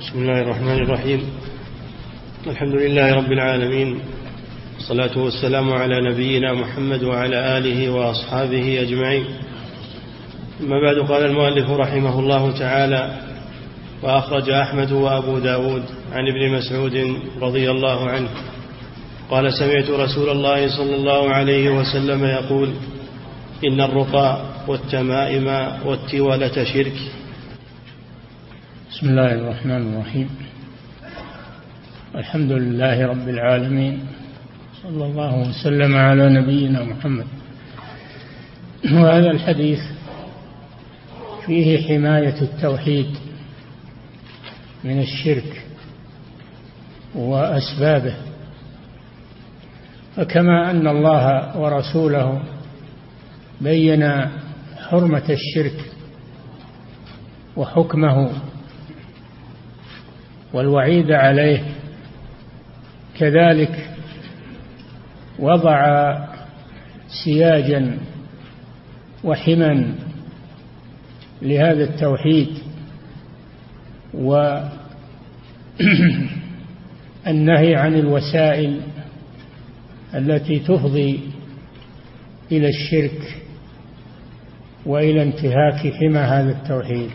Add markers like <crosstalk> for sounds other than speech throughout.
بسم الله الرحمن الرحيم. الحمد لله رب العالمين. والصلاة والسلام على نبينا محمد وعلى آله وأصحابه أجمعين. أما بعد قال المؤلف رحمه الله تعالى وأخرج أحمد وأبو داود عن ابن مسعود رضي الله عنه. قال سمعت رسول الله صلى الله عليه وسلم يقول إن الرقى والتمائم والتولة شرك. بسم الله الرحمن الرحيم. الحمد لله رب العالمين. صلى الله وسلم على نبينا محمد. وهذا الحديث فيه حماية التوحيد من الشرك وأسبابه. فكما أن الله ورسوله بين حرمة الشرك وحكمه والوعيد عليه. كذلك وضع سياجا وحما لهذا التوحيد والنهي <clears throat> عن الوسائل التي تفضي إلى الشرك وإلى انتهاك حمى هذا التوحيد.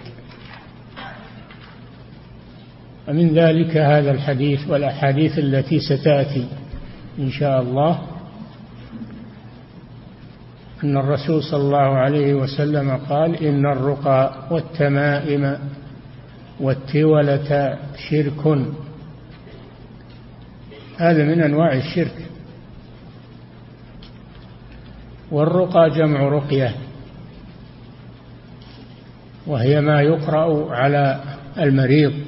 ومن ذلك هذا الحديث والأحاديث التي ستأتي إن شاء الله. أن الرسول صلى الله عليه وسلم قال إن الرقى والتمائم والتولة شرك. هذا من أنواع الشرك. والرقى جمع رقية وهي ما يقرأ على المريض.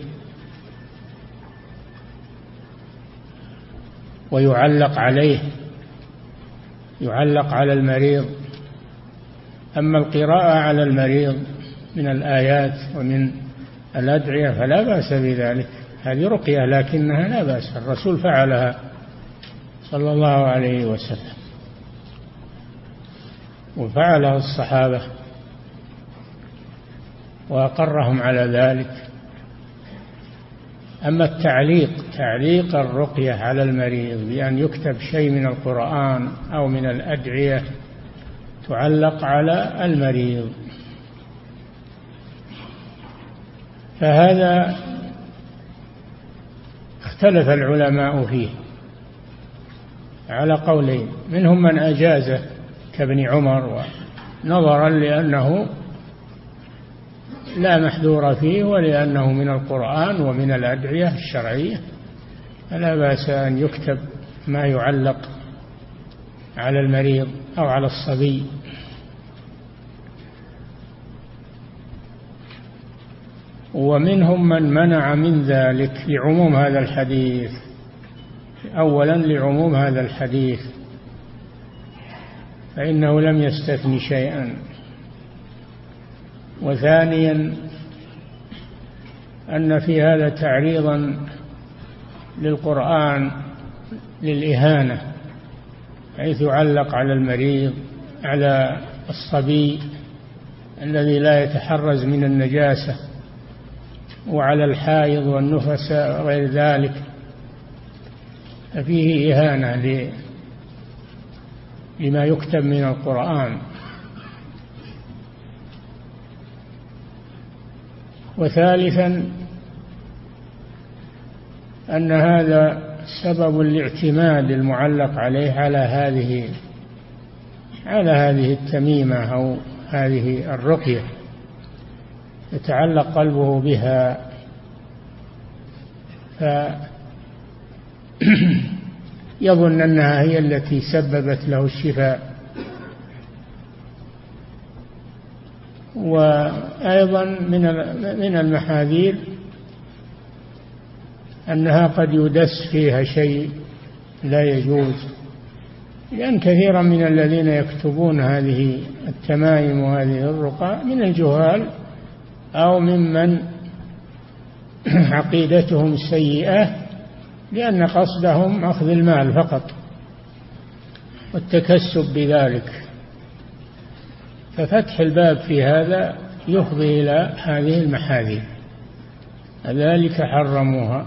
ويعلق عليه يعلق على المريض. أما القراءة على المريض من الآيات ومن الأدعية فلا بأس بذلك. هذه رقية لكنها لا بأس الرسول فعلها صلى الله عليه وسلم. وفعلها الصحابة وأقرهم على ذلك. أما التعليق تعليق الرقية على المريض بأن يكتب شيء من القرآن أو من الأدعية تعلق على المريض. فهذا اختلف العلماء فيه على قولين منهم من أجازه كابن عمر نظرا لأنه لا محذور فيه ولأنه من القرآن ومن الأدعية الشرعية. فلا بأس أن يكتب ما يعلق على المريض أو على الصبي. ومنهم من منع من ذلك لعموم هذا الحديث. اولا لعموم هذا الحديث. فإنه لم يستثن شيئا. وثانيا أن في هذا تعريضا للقرآن للإهانة حيث يعلق على المريض على الصبي الذي لا يتحرز من النجاسة وعلى الحائض والنفس وغير ذلك. ففيه إهانة لما يكتب من القرآن. وثالثا أن هذا سبب الاعتماد المعلق عليه على هذه على هذه التميمة أو هذه الرقية يتعلق قلبه بها. فيظن <clears throat> أنها هي التي سببت له الشفاء. وأيضا من من المحاذير أنها قد يدس فيها شيء لا يجوز. لأن كثيرا من الذين يكتبون هذه التمائم وهذه الرقى من الجهال أو ممن عقيدتهم سيئة لأن قصدهم أخذ المال فقط والتكسب بذلك. ففتح الباب في هذا يفضي إلى هذه المحاذير. ذلك حرموها.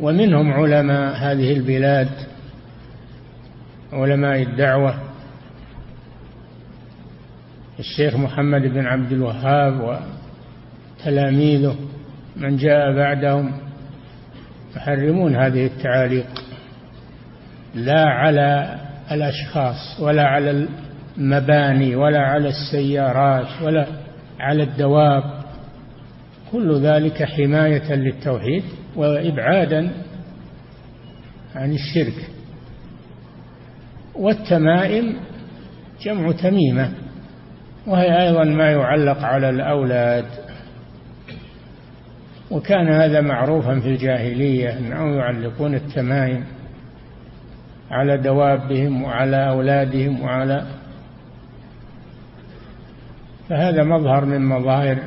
ومنهم علماء هذه البلاد علماء الدعوة الشيخ محمد بن عبد الوهاب وتلاميذه من جاء بعدهم يحرمون هذه التعاليق. لا على الأشخاص ولا على المباني ولا على السيارات ولا على الدواب. كل ذلك حماية للتوحيد وإبعادا عن الشرك. والتمائم جمع تميمة وهي أيضا ما يعلق على الأولاد. وكان هذا معروفا في الجاهلية أنهم يعلقون التمائم على دوابهم وعلى أولادهم وعلى فهذا مظهر من مظاهر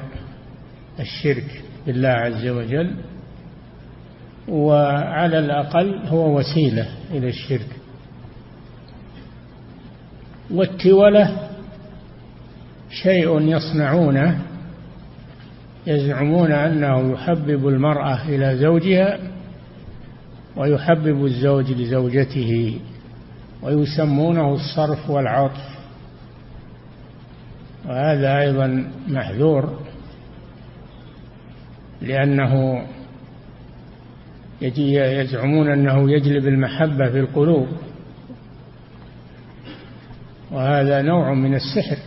الشرك بالله عز وجل وعلى الأقل هو وسيلة إلى الشرك. والتولة شيء يصنعونه يزعمون أنه يحبب المرأة إلى زوجها ويحبب الزوج لزوجته ويسمونه الصرف والعطف. وهذا أيضا محذور لأنه يزعمون أنه يجلب المحبة في القلوب وهذا نوع من السحر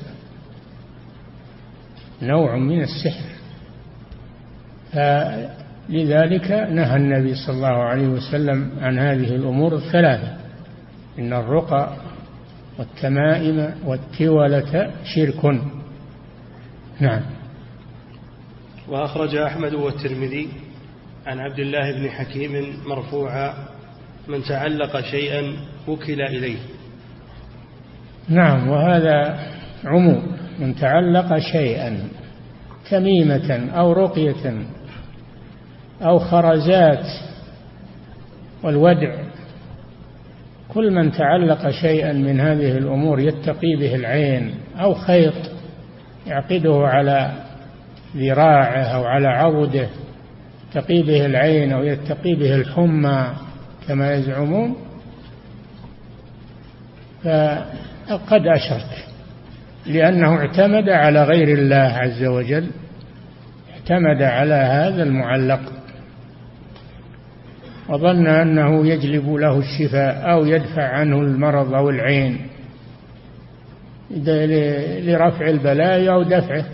نوع من السحر. فلذلك نهى النبي صلى الله عليه وسلم عن هذه الأمور الثلاثة إن الرقى والتمائم والتولة شرك. نعم. وأخرج أحمد والترمذي عن عبد الله بن حكيم مرفوعا من تعلق شيئا وكل إليه. نعم وهذا عموم. من تعلق شيئا تميمة أو رقية أو خرزات والودع كل من تعلق شيئا من هذه الأمور يتقي به العين أو خيط يعقده على ذراعه أو على عضده يتقي به العين أو يتقي به الحمى كما يزعمون. فقد أشرك لأنه اعتمد على غير الله عز وجل اعتمد على هذا المعلق. وظن أنه يجلب له الشفاء أو يدفع عنه المرض أو العين. لرفع البلايا أو دفعه.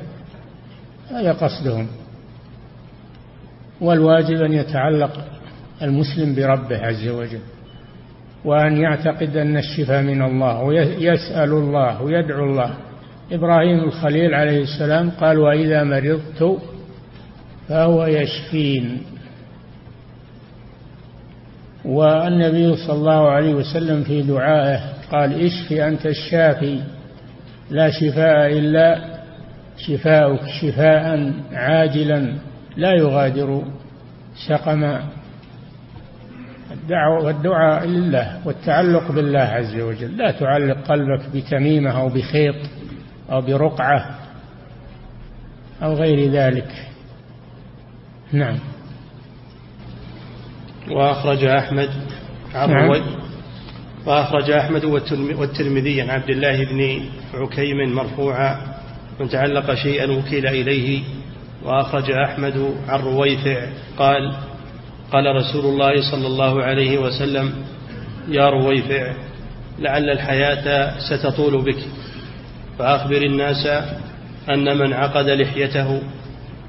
هذا قصدهم. والواجب أن يتعلق المسلم بربه عز وجل. وأن يعتقد أن الشفاء من الله ويسأل الله ويدعو الله. إبراهيم الخليل عليه السلام قال وإذا مرضت فهو يشفين. والنبي صلى الله عليه وسلم في دعائه قال اشف أنت الشافي لا شفاء إلا شفاؤك شفاء عاجلا لا يغادر سقما. والدعاء لله والتعلق بالله عز وجل. لا تعلق قلبك بتميمة أو بخيط أو برقعة أو غير ذلك. نعم. وأخرج أحمد عن نعم. وأخرج أحمد والترمذي عن عبد الله بن عكيم مرفوعا من تعلق شيئا وكيل إليه وأخرج أحمد عن رويفع قال قال رسول الله صلى الله عليه وسلم يا رويفع لعل الحياة ستطول بك فأخبر الناس أن من عقد لحيته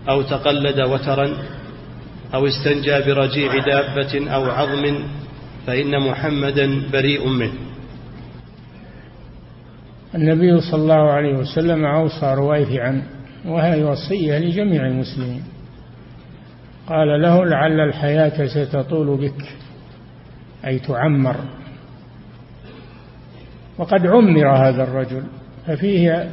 أو تقلد وترا أو استنجى برجيع دابة أو عظم فإن محمدا بريء منه. النبي صلى الله عليه وسلم أوصى رويفعا وهي وصية لجميع المسلمين. قال له لعل الحياة ستطول بك أي تعمر. وقد عمر هذا الرجل ففيه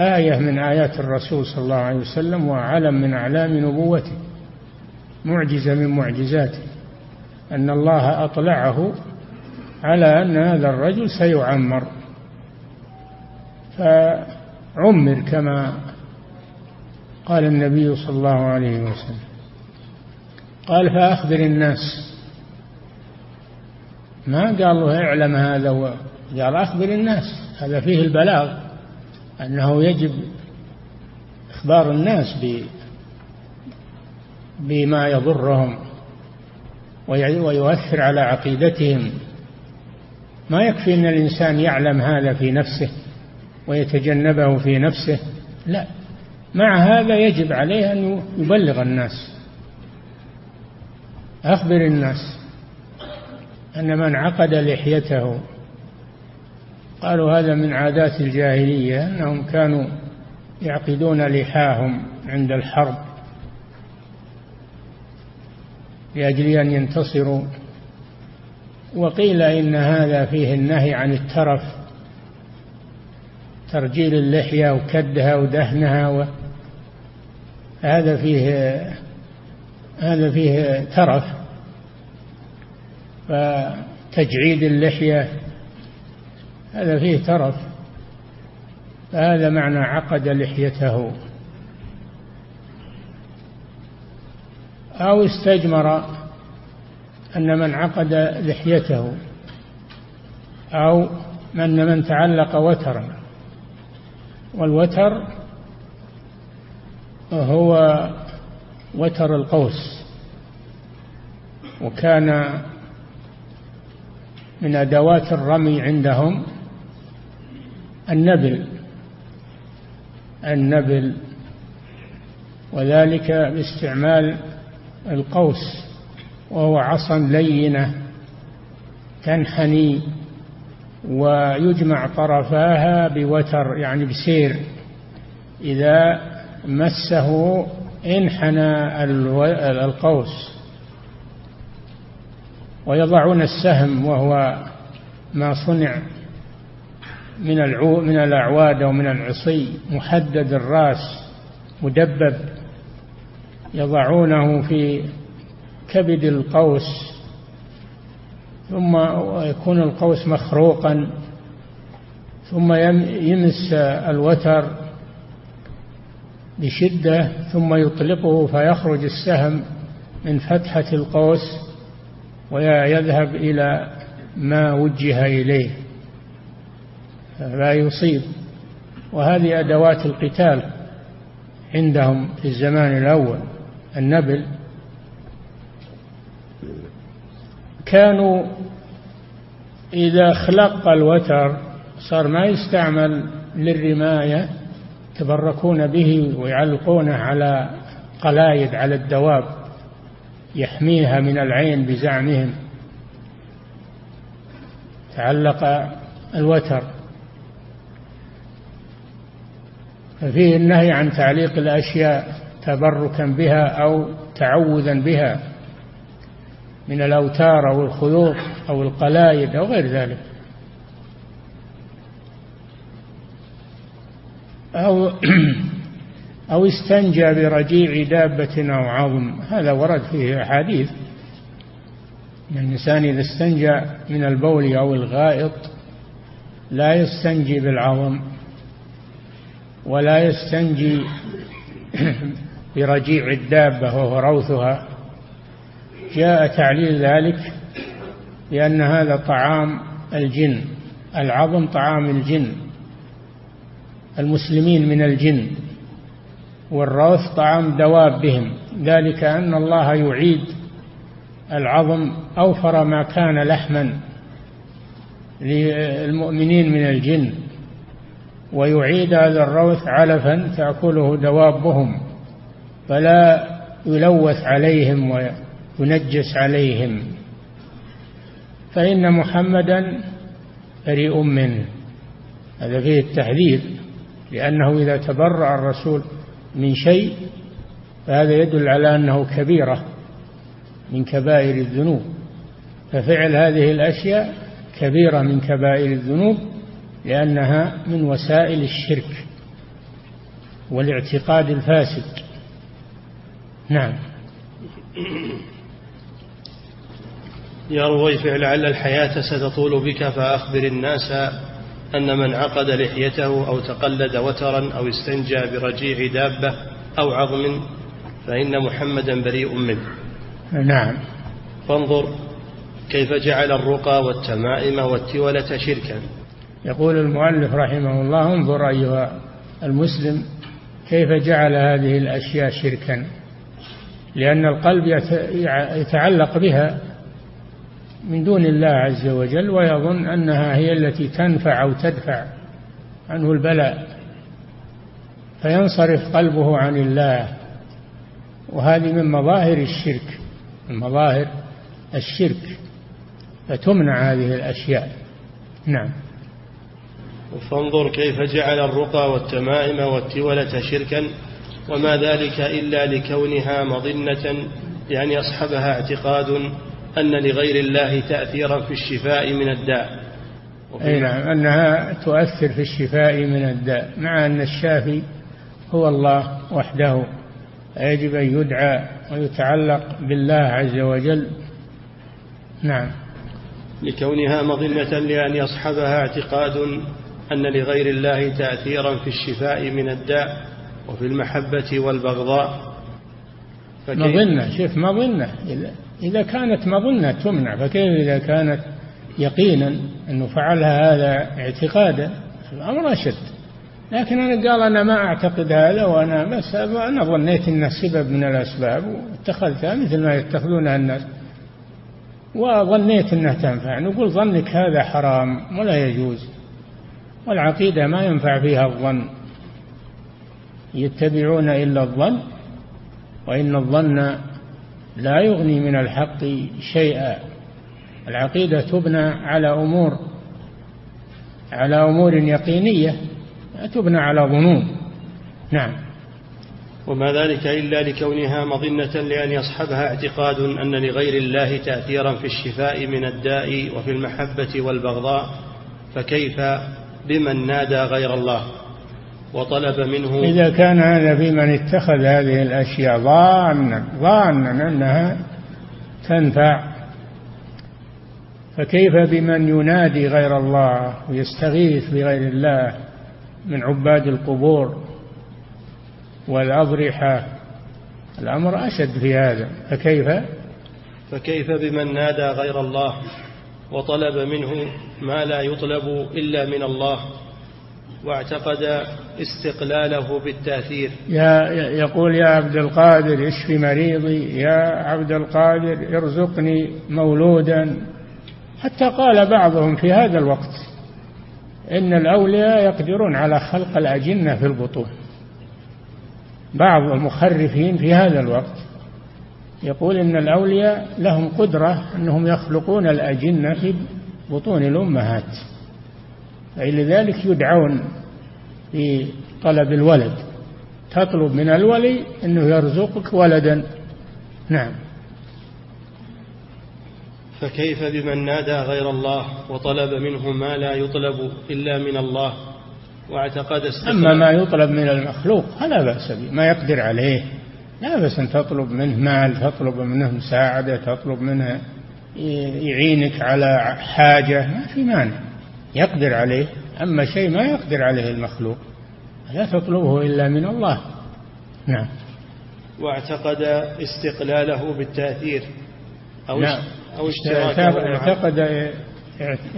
آية من آيات الرسول صلى الله عليه وسلم وعلم من أعلام نبوته. معجزة من معجزاته أن الله أطلعه على أن هذا الرجل سيعمر. فعمر كما قال النبي صلى الله عليه وسلم. قال فأخبر الناس. ما قال له اعلم هذا؟ قال أخبر الناس. هذا فيه البلاغ أنه يجب إخبار الناس بما يضرهم ويؤثر على عقيدتهم. ما يكفي أن الإنسان يعلم هذا في نفسه ويتجنبه في نفسه. لا مع هذا يجب عليه أن يبلغ الناس أخبر الناس أن من عقد لحيته قالوا هذا من عادات الجاهلية أنهم كانوا يعقدون لحاهم عند الحرب. لأجل أن ينتصروا. وقيل إن هذا فيه النهي عن الترف ترجيل اللحية وكدها ودهنها و هذا فيه هذا فيه ترف. فتجعيد اللحية هذا فيه ترف. فهذا معنى عقد لحيته. أو استجمر أن من عقد لحيته أو أن من تعلق وترا. والوتر هو وتر القوس وكان من أدوات الرمي عندهم النبل النبل وذلك باستعمال القوس وهو عصا لينة تنحني ويجمع طرفاها بوتر يعني بسير. إذا مسه انحنى القوس. ويضعون السهم وهو ما صنع من من الأعواد أو من العصي محدد الرأس مدبب. يضعونه في كبد القوس ثم يكون القوس مخروقا ثم يمس الوتر بشدة ثم يطلقه فيخرج السهم من فتحة القوس ويذهب إلى ما وجه إليه. لا يصيب. وهذه أدوات القتال عندهم في الزمان الأول. النبل كانوا إذا خلق الوتر صار ما يستعمل للرماية يتبركون به ويعلقونه على قلايد على الدواب يحميها من العين بزعمهم. تعلق الوتر. ففيه النهي عن تعليق الأشياء. تبركا بها أو تعوذا بها من الأوتار أو الخيوط أو القلايد أو غير ذلك. أو <clears throat> أو استنجى برجيع دابة أو عظم. هذا ورد فيه أحاديث. الإنسان إذا استنجى من البول أو الغائط لا يستنجي بالعظم ولا يستنجي <clears throat> برجيع الدابة وهو روثها جاء تعليل ذلك لأن هذا طعام الجن العظم طعام الجن المسلمين من الجن والروث طعام دوابهم ذلك أن الله يعيد العظم أوفر ما كان لحما للمؤمنين من الجن ويعيد هذا الروث علفا تأكله دوابهم. فلا يلوث عليهم وينجس عليهم. فإن محمدا بريء منه. هذا فيه التحذير لأنه إذا تبرأ الرسول من شيء فهذا يدل على أنه كبيرة من كبائر الذنوب. ففعل هذه الأشياء كبيرة من كبائر الذنوب لأنها من وسائل الشرك والإعتقاد الفاسد. نعم. <clears throat> يا رويفع لعل الحياة ستطول بك فأخبر الناس أن من عقد لحيته أو تقلد وترا أو استنجى برجيع دابة أو عظم فإن محمدا بريء منه. نعم. فانظر كيف جعل الرقى والتمائم والتولة شركا. يقول المؤلف رحمه الله انظر أيها المسلم كيف جعل هذه الأشياء شركا. لأن القلب يتعلق بها من دون الله عز وجل ويظن أنها هي التي تنفع أو تدفع عنه البلاء. فينصرف قلبه عن الله. وهذه من مظاهر الشرك من مظاهر الشرك. فتمنع هذه الأشياء. نعم. فانظر كيف جعل الرقى والتمائم والتولة شركا. وما ذلك إلا لكونها مظنة يعني يصحبها اعتقاد أن لغير الله تأثيرا في الشفاء من الداء. أي نعم أنها تؤثر في الشفاء من الداء مع أن الشافي هو الله وحده. يجب أن يدعى ويتعلق بالله عز وجل. نعم. لكونها مظنة لأن يصحبها اعتقاد أن لغير الله تأثيرا في الشفاء من الداء. وفي المحبة والبغضاء. مظنة شوف مظنة. إذا كانت مظنة تمنع فكيف إذا كانت يقينا أنه فعلها هذا اعتقادا؟ الأمر أشد. لكن أنا قال أنا ما أعتقد هذا وأنا بس أنا ظنيت أنه سبب من الأسباب واتخذتها مثل ما يتخذونها الناس. وظنيت أنها تنفع. نقول ظنك هذا حرام ولا يجوز. والعقيدة ما ينفع فيها الظن. يتبعون إلا الظن وإن الظن لا يغني من الحق شيئا. العقيدة تبنى على أمور على أمور يقينية تبنى على ظنون. نعم. وما ذلك إلا لكونها مظنة لأن يصحبها اعتقاد أن لغير الله تأثيرا في الشفاء من الداء وفي المحبة والبغضاء فكيف بمن نادى غير الله؟ وطلب منه إذا كان هذا في من اتخذ هذه الأشياء ظانا ظانا أنها تنفع فكيف بمن ينادي غير الله ويستغيث بغير الله من عباد القبور والأضرحة؟ الأمر أشد في هذا فكيف؟ فكيف بمن نادى غير الله وطلب منه ما لا يطلب إلا من الله واعتقد استقلاله بالتأثير. يا يقول يا عبد القادر اشف مريضي. يا عبد القادر ارزقني مولودا. حتى قال بعضهم في هذا الوقت إن الأولياء يقدرون على خلق الأجنة في البطون. بعض المخرفين في هذا الوقت يقول إن الأولياء لهم قدرة أنهم يخلقون الأجنة في بطون الأمهات. فلذلك يدعون في طلب الولد. تطلب من الولي أنه يرزقك ولدا. نعم. فكيف بمن نادى غير الله وطلب منه ما لا يطلب إلا من الله واعتقد أما ما يطلب من المخلوق فلا بأس به. ما يقدر عليه. لا بأس أن تطلب منه مال تطلب منه مساعدة تطلب منه يعينك على حاجة. ما في مانع. يقدر عليه. أما شيء ما يقدر عليه المخلوق لا تطلبه إلا من الله. نعم. واعتقد استقلاله بالتأثير أو نعم. أو اعتقد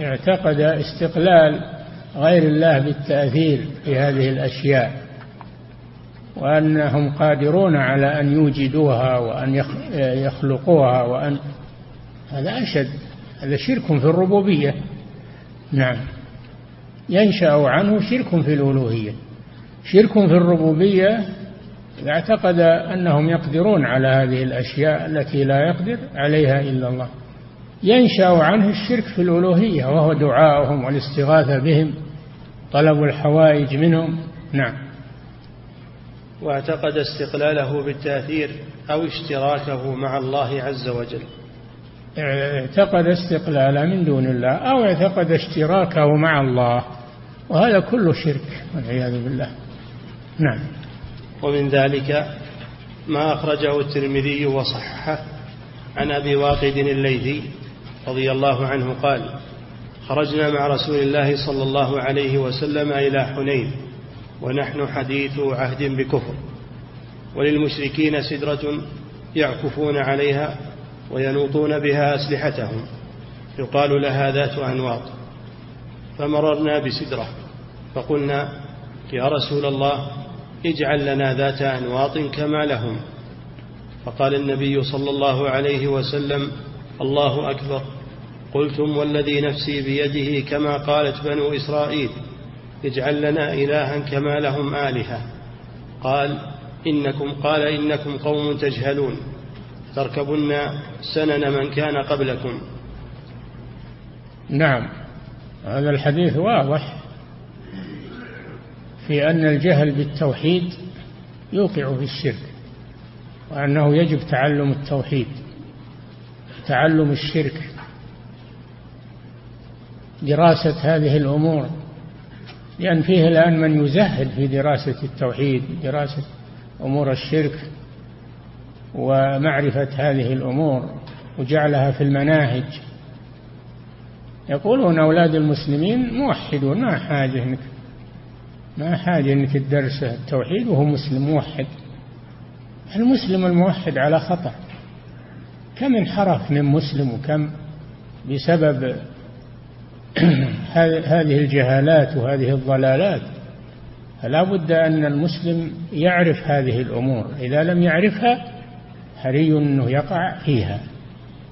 اعتقد استقلال غير الله بالتأثير في هذه الأشياء وأنهم قادرون على أن يوجدوها وأن يخلقوها وأن هذا أشد هذا شرك في الربوبية. نعم. ينشأ عنه شرك في الألوهية شرك في الربوبية اعتقد أنهم يقدرون على هذه الأشياء التي لا يقدر عليها إلا الله. ينشأ عنه الشرك في الألوهية وهو دعاؤهم والاستغاثة بهم طلب الحوائج منهم. نعم. واعتقد استقلاله بالتأثير أو اشتراكه مع الله عز وجل. اعتقد استقلاله من دون الله أو اعتقد اشتراكه مع الله وهذا كله شرك والعياذ بالله. نعم. ومن ذلك ما أخرجه الترمذي وصححه عن أبي واقد الليثي رضي الله عنه قال خرجنا مع رسول الله صلى الله عليه وسلم إلى حنين ونحن حديث عهد بكفر وللمشركين سدرة يعكفون عليها وينوطون بها أسلحتهم. يقال لها ذات أنواط. فمررنا بسدرة. فقلنا يا رسول الله اجعل لنا ذات أنواط كما لهم. فقال النبي صلى الله عليه وسلم الله أكبر. قلتم والذي نفسي بيده كما قالت بنو إسرائيل اجعل لنا إلها كما لهم آلهة. قال إنكم قال إنكم قوم تجهلون. تركبن سنن من كان قبلكم. نعم. هذا الحديث واضح في أن الجهل بالتوحيد يوقع في الشرك وأنه يجب تعلم التوحيد تعلم الشرك. دراسة هذه الأمور لأن فيه الآن من يزهد في دراسة التوحيد دراسة أمور الشرك. ومعرفة هذه الأمور وجعلها في المناهج. يقولون أولاد المسلمين موحدون ما حاجة إنك ما حاجة إنك تدرس التوحيد وهو مسلم موحد. المسلم الموحد على خطأ. كم انحرف من مسلم وكم بسبب <clears throat> هذه الجهالات وهذه الضلالات. فلا بد أن المسلم يعرف هذه الأمور. إذا لم يعرفها حري أنه يقع فيها.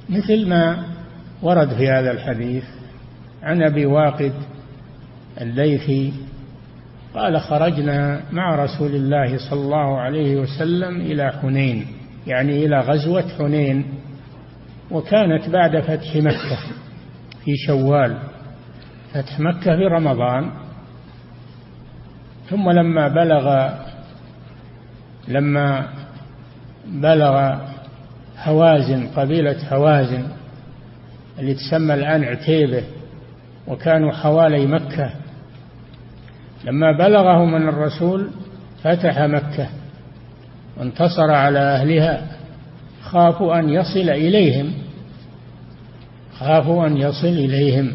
مثل ما ورد في هذا الحديث عن أبي واقد الليثي قال خرجنا مع رسول الله صلى الله عليه وسلم إلى حنين يعني إلى غزوة حنين وكانت بعد فتح مكة في شوال فتح مكة في رمضان. ثم لما بلغ لما بلغ هوازن قبيلة هوازن اللي تسمى الآن عتيبة وكانوا حوالي مكة. لما بلغهم أن الرسول فتح مكة وانتصر على أهلها خافوا أن يصل إليهم. خافوا أن يصل إليهم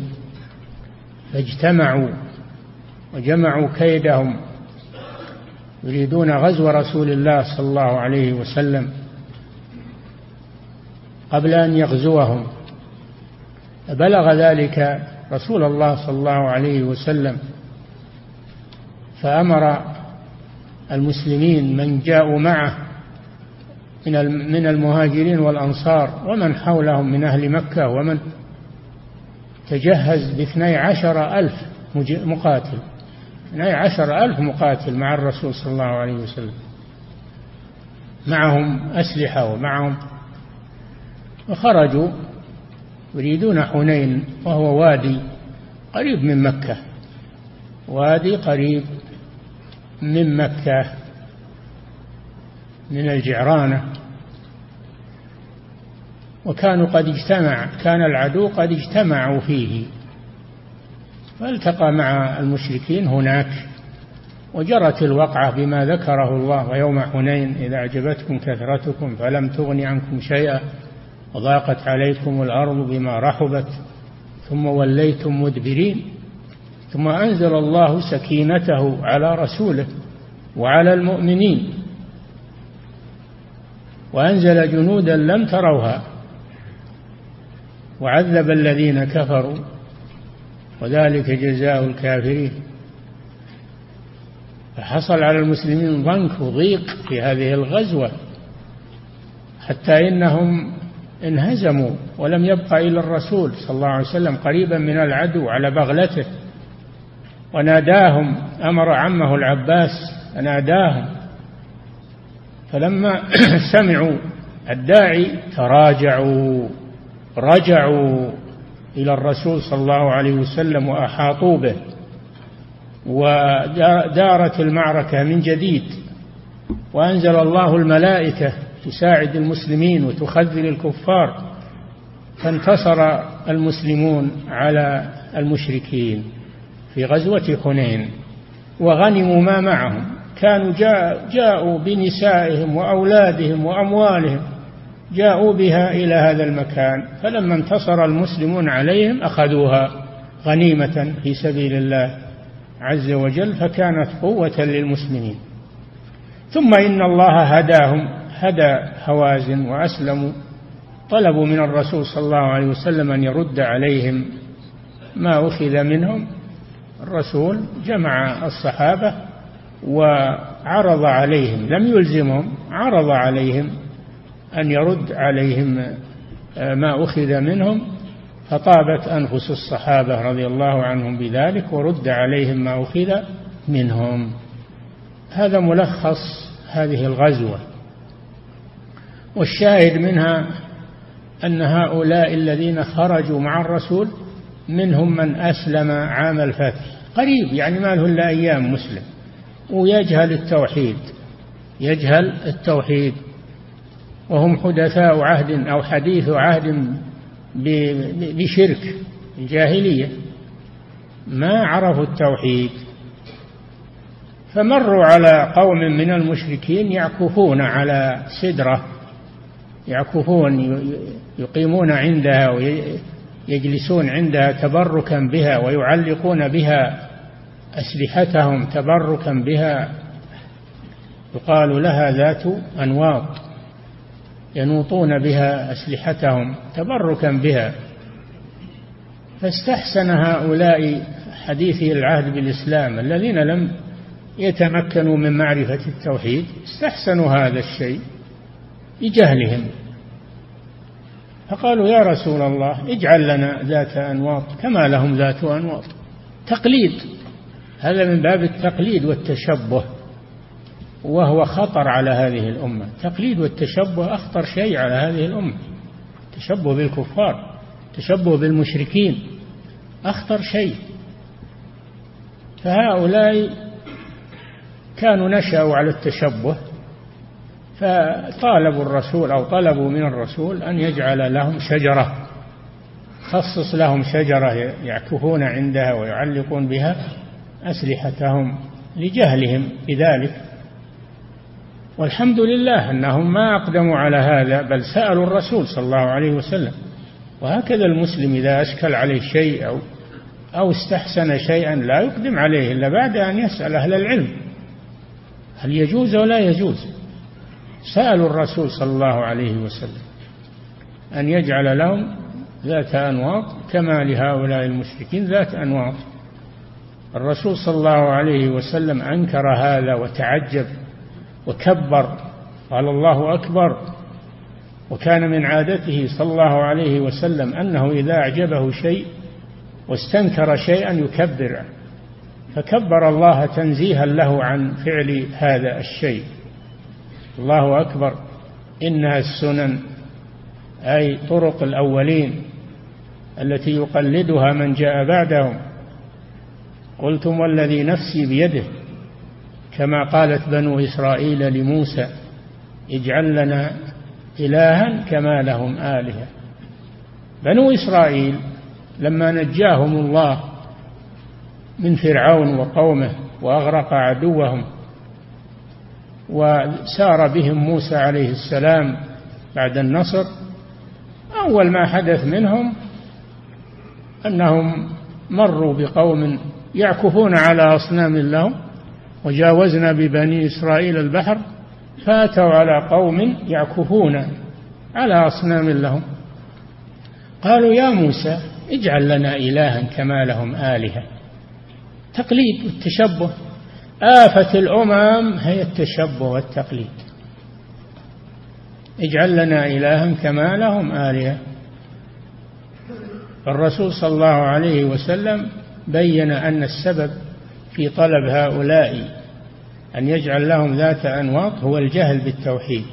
فاجتمعوا وجمعوا كيدهم. يريدون غزو رسول الله صلى الله عليه وسلم قبل أن يغزوهم. فبلغ ذلك رسول الله صلى الله عليه وسلم فأمر المسلمين من جاءوا معه من من المهاجرين والأنصار ومن حولهم من أهل مكة ومن تجهز باثني عشر ألف مقاتل. عشر ألف مقاتل مع الرسول صلى الله عليه وسلم. معهم أسلحة ومعهم وخرجوا. يريدون حنين وهو وادي قريب من مكة. وادي قريب من مكة من الجعرانة. وكانوا قد اجتمع كان العدو قد اجتمعوا فيه. فالتقى مع المشركين هناك وجرت الوقعة بما ذكره الله ويوم حنين إذا أعجبتكم كثرتكم فلم تغن عنكم شيئا وضاقت عليكم الأرض بما رحبت ثم وليتم مدبرين ثم أنزل الله سكينته على رسوله وعلى المؤمنين وأنزل جنودا لم تروها وعذب الذين كفروا وذلك جزاء الكافرين. فحصل على المسلمين ضنك وضيق في هذه الغزوة حتى إنهم انهزموا ولم يبقى إلا الرسول صلى الله عليه وسلم قريبا من العدو على بغلته. وناداهم أمر عمه العباس فناداهم. فلما <clears throat> سمعوا الداعي تراجعوا رجعوا. إلى الرسول صلى الله عليه وسلم وأحاطوا به. ودارت المعركة من جديد. وأنزل الله الملائكة تساعد المسلمين وتخذل الكفار. فانتصر المسلمون على المشركين في غزوة حنين. وغنموا ما معهم. كانوا جاء جاءوا بنسائهم وأولادهم وأموالهم. جاءوا بها إلى هذا المكان فلما انتصر المسلمون عليهم أخذوها غنيمة في سبيل الله عز وجل فكانت قوة للمسلمين. ثم إن الله هداهم هدى هوازن وأسلموا طلبوا من الرسول صلى الله عليه وسلم أن يرد عليهم ما أخذ منهم. الرسول جمع الصحابة وعرض عليهم لم يلزمهم عرض عليهم أن يرد عليهم آه، ما أخذ منهم فطابت أنفس الصحابة رضي الله عنهم بذلك ورد عليهم ما أخذ منهم. هذا ملخص هذه الغزوة. والشاهد منها أن هؤلاء الذين خرجوا مع الرسول منهم من أسلم عام الفتح. قريب يعني ما له إلا أيام مسلم. ويجهل التوحيد يجهل التوحيد. وهم حدثاء عهد أو حديث عهد بشرك الجاهلية. ما عرفوا التوحيد. فمروا على قوم من المشركين يعكفون على سدرة يعكفون يقيمون عندها ويجلسون عندها تبركا بها ويعلقون بها أسلحتهم تبركا بها. يقال لها ذات أنواط. ينوطون بها أسلحتهم تبركا بها. فاستحسن هؤلاء حديثي العهد بالإسلام الذين لم يتمكنوا من معرفة التوحيد استحسنوا هذا الشيء لجهلهم. فقالوا يا رسول الله اجعل لنا ذات أنواط كما لهم ذات أنواط. تقليد هذا من باب التقليد والتشبه. وهو خطر على هذه الأمة. التقليد والتشبه أخطر شيء على هذه الأمة. التشبه بالكفار التشبه بالمشركين أخطر شيء. فهؤلاء كانوا نشأوا على التشبه فطالبوا الرسول أو طلبوا من الرسول أن يجعل لهم شجرة خصص لهم شجرة يعكفون عندها ويعلقون بها أسلحتهم لجهلهم بذلك. والحمد لله أنهم ما أقدموا على هذا بل سألوا الرسول صلى الله عليه وسلم. وهكذا المسلم إذا أشكل عليه شيء أو أو استحسن شيئا لا يقدم عليه إلا بعد أن يسأل أهل العلم. هل يجوز ولا يجوز؟ سألوا الرسول صلى الله عليه وسلم أن يجعل لهم ذات أنواط كما لهؤلاء المشركين ذات أنواط. الرسول صلى الله عليه وسلم أنكر هذا وتعجب. وكبر قال الله أكبر. وكان من عادته صلى الله عليه وسلم أنه إذا أعجبه شيء واستنكر شيئا يكبر فكبر الله تنزيها له عن فعل هذا الشيء. الله أكبر. إنها السنن أي طرق الأولين التي يقلدها من جاء بعدهم. قلتم والذي نفسي بيده كما قالت بنو إسرائيل لموسى اجعل لنا إلها كما لهم آلهة. بنو إسرائيل لما نجاهم الله من فرعون وقومه وأغرق عدوهم وسار بهم موسى عليه السلام بعد النصر أول ما حدث منهم أنهم مروا بقوم يعكفون على أصنام لهم وجاوزنا ببني إسرائيل البحر فأتوا على قوم يعكفون على أصنام لهم. قالوا يا موسى اجعل لنا إلها كما لهم آلهة. تقليد والتشبه. آفة الأمم هي التشبه والتقليد. اجعل لنا إلها كما لهم آلهة. الرسول صلى الله عليه وسلم بين أن السبب في طلب هؤلاء أن يجعل لهم ذات أنواط هو الجهل بالتوحيد.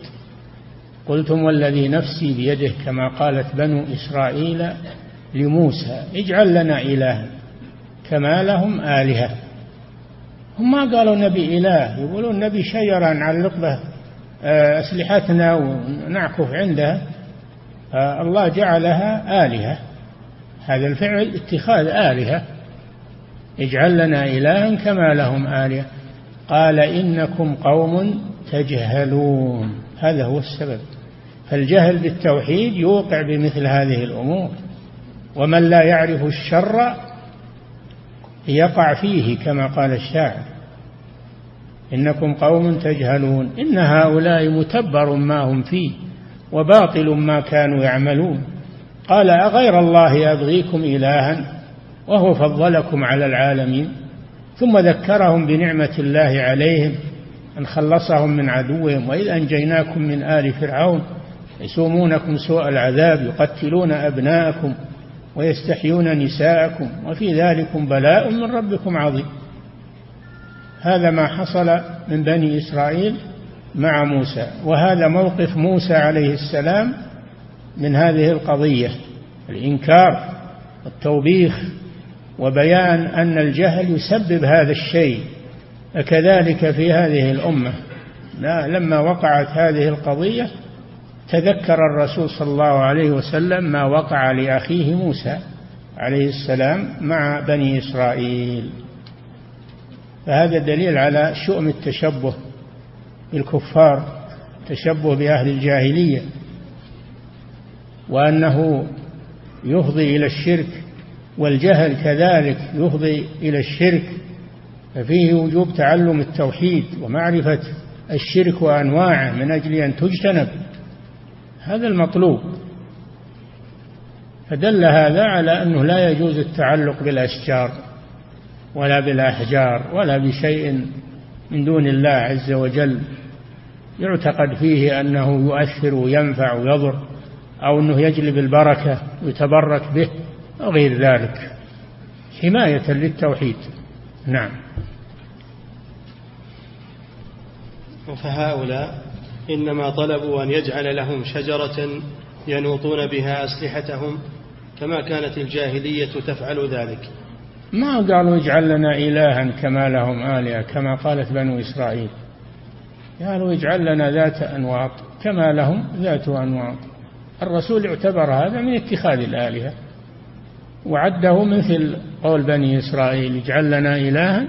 قلتم والذي نفسي بيده كما قالت بنو إسرائيل لموسى اجعل لنا إلها كما لهم آلهة. هم ما قالوا نبي إله يقولون نبي شجرة نعلق به آه، أسلحتنا ونعكف عندها الله جعلها آلهة. هذا الفعل اتخاذ آلهة. اجعل لنا إلها كما لهم آلهة. قال إنكم قوم تجهلون. هذا هو السبب. فالجهل بالتوحيد يوقع بمثل هذه الأمور. ومن لا يعرف الشر يقع فيه كما قال الشاعر. إنكم قوم تجهلون. إن هؤلاء متبر ما هم فيه وباطل ما كانوا يعملون. قال أغير الله أبغيكم إلها؟ وهو فضلكم على العالمين ثم ذكرهم بنعمة الله عليهم أن خلصهم من عدوهم وإذ أنجيناكم من آل فرعون يسومونكم سوء العذاب يقتلون أبناءكم ويستحيون نساءكم وفي ذلكم بلاء من ربكم عظيم. هذا ما حصل من بني إسرائيل مع موسى وهذا موقف موسى عليه السلام من هذه القضية الإنكار والتوبيخ وبيان أن الجهل يسبب هذا الشيء فكذلك في هذه الأمة. لا لما وقعت هذه القضية تذكر الرسول صلى الله عليه وسلم ما وقع لأخيه موسى عليه السلام مع بني إسرائيل. فهذا دليل على شؤم التشبه بالكفار تشبه بأهل الجاهلية وأنه يفضي إلى الشرك والجهل كذلك يفضي إلى الشرك ففيه وجوب تعلم التوحيد ومعرفة الشرك وأنواعه من أجل أن تجتنب. هذا المطلوب. فدل هذا على أنه لا يجوز التعلق بالأشجار ولا بالأحجار ولا بشيء من دون الله عز وجل. يعتقد فيه أنه يؤثر وينفع ويضر أو أنه يجلب البركة ويتبرك به. وغير ذلك. حماية للتوحيد. نعم. فهؤلاء إنما طلبوا أن يجعل لهم شجرة ينوطون بها أسلحتهم كما كانت الجاهلية تفعل ذلك. ما قالوا اجعل لنا إلها كما لهم آلهة كما قالت بنو إسرائيل. قالوا اجعل لنا ذات أنواط كما لهم ذات أنواط. الرسول اعتبر هذا من اتخاذ الآلهة. وعده مثل قول بني إسرائيل اجعل لنا إلها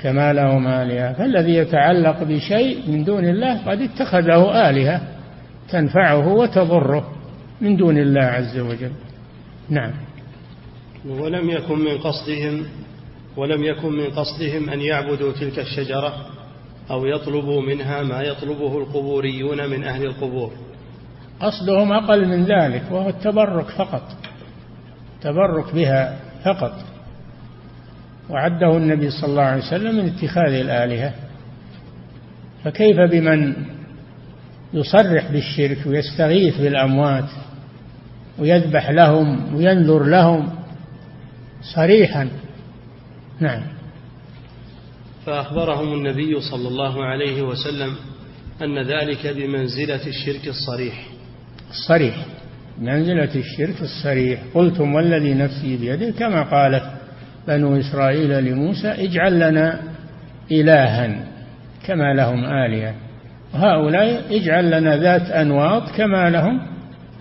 كما لهم آلهة. فالذي يتعلق بشيء من دون الله قد اتخذه آلهة تنفعه وتضره من دون الله عز وجل. نعم. ولم يكن من قصدهم ولم يكن من قصدهم أن يعبدوا تلك الشجرة أو يطلبوا منها ما يطلبه القبوريون من أهل القبور. قصدهم أقل من ذلك وهو التبرك فقط. تبرك بها فقط. وعده النبي صلى الله عليه وسلم من اتخاذ الآلهة. فكيف بمن يصرح بالشرك ويستغيث بالأموات ويذبح لهم وينذر لهم صريحا؟ نعم. فأخبرهم النبي صلى الله عليه وسلم أن ذلك بمنزلة الشرك الصريح. الصريح. منزلة الشرك الصريح. قلتم والذي نفسي بيده كما قالت بنو إسرائيل لموسى اجعل لنا إلها كما لهم آلهة. وهؤلاء اجعل لنا ذات أنواط كما لهم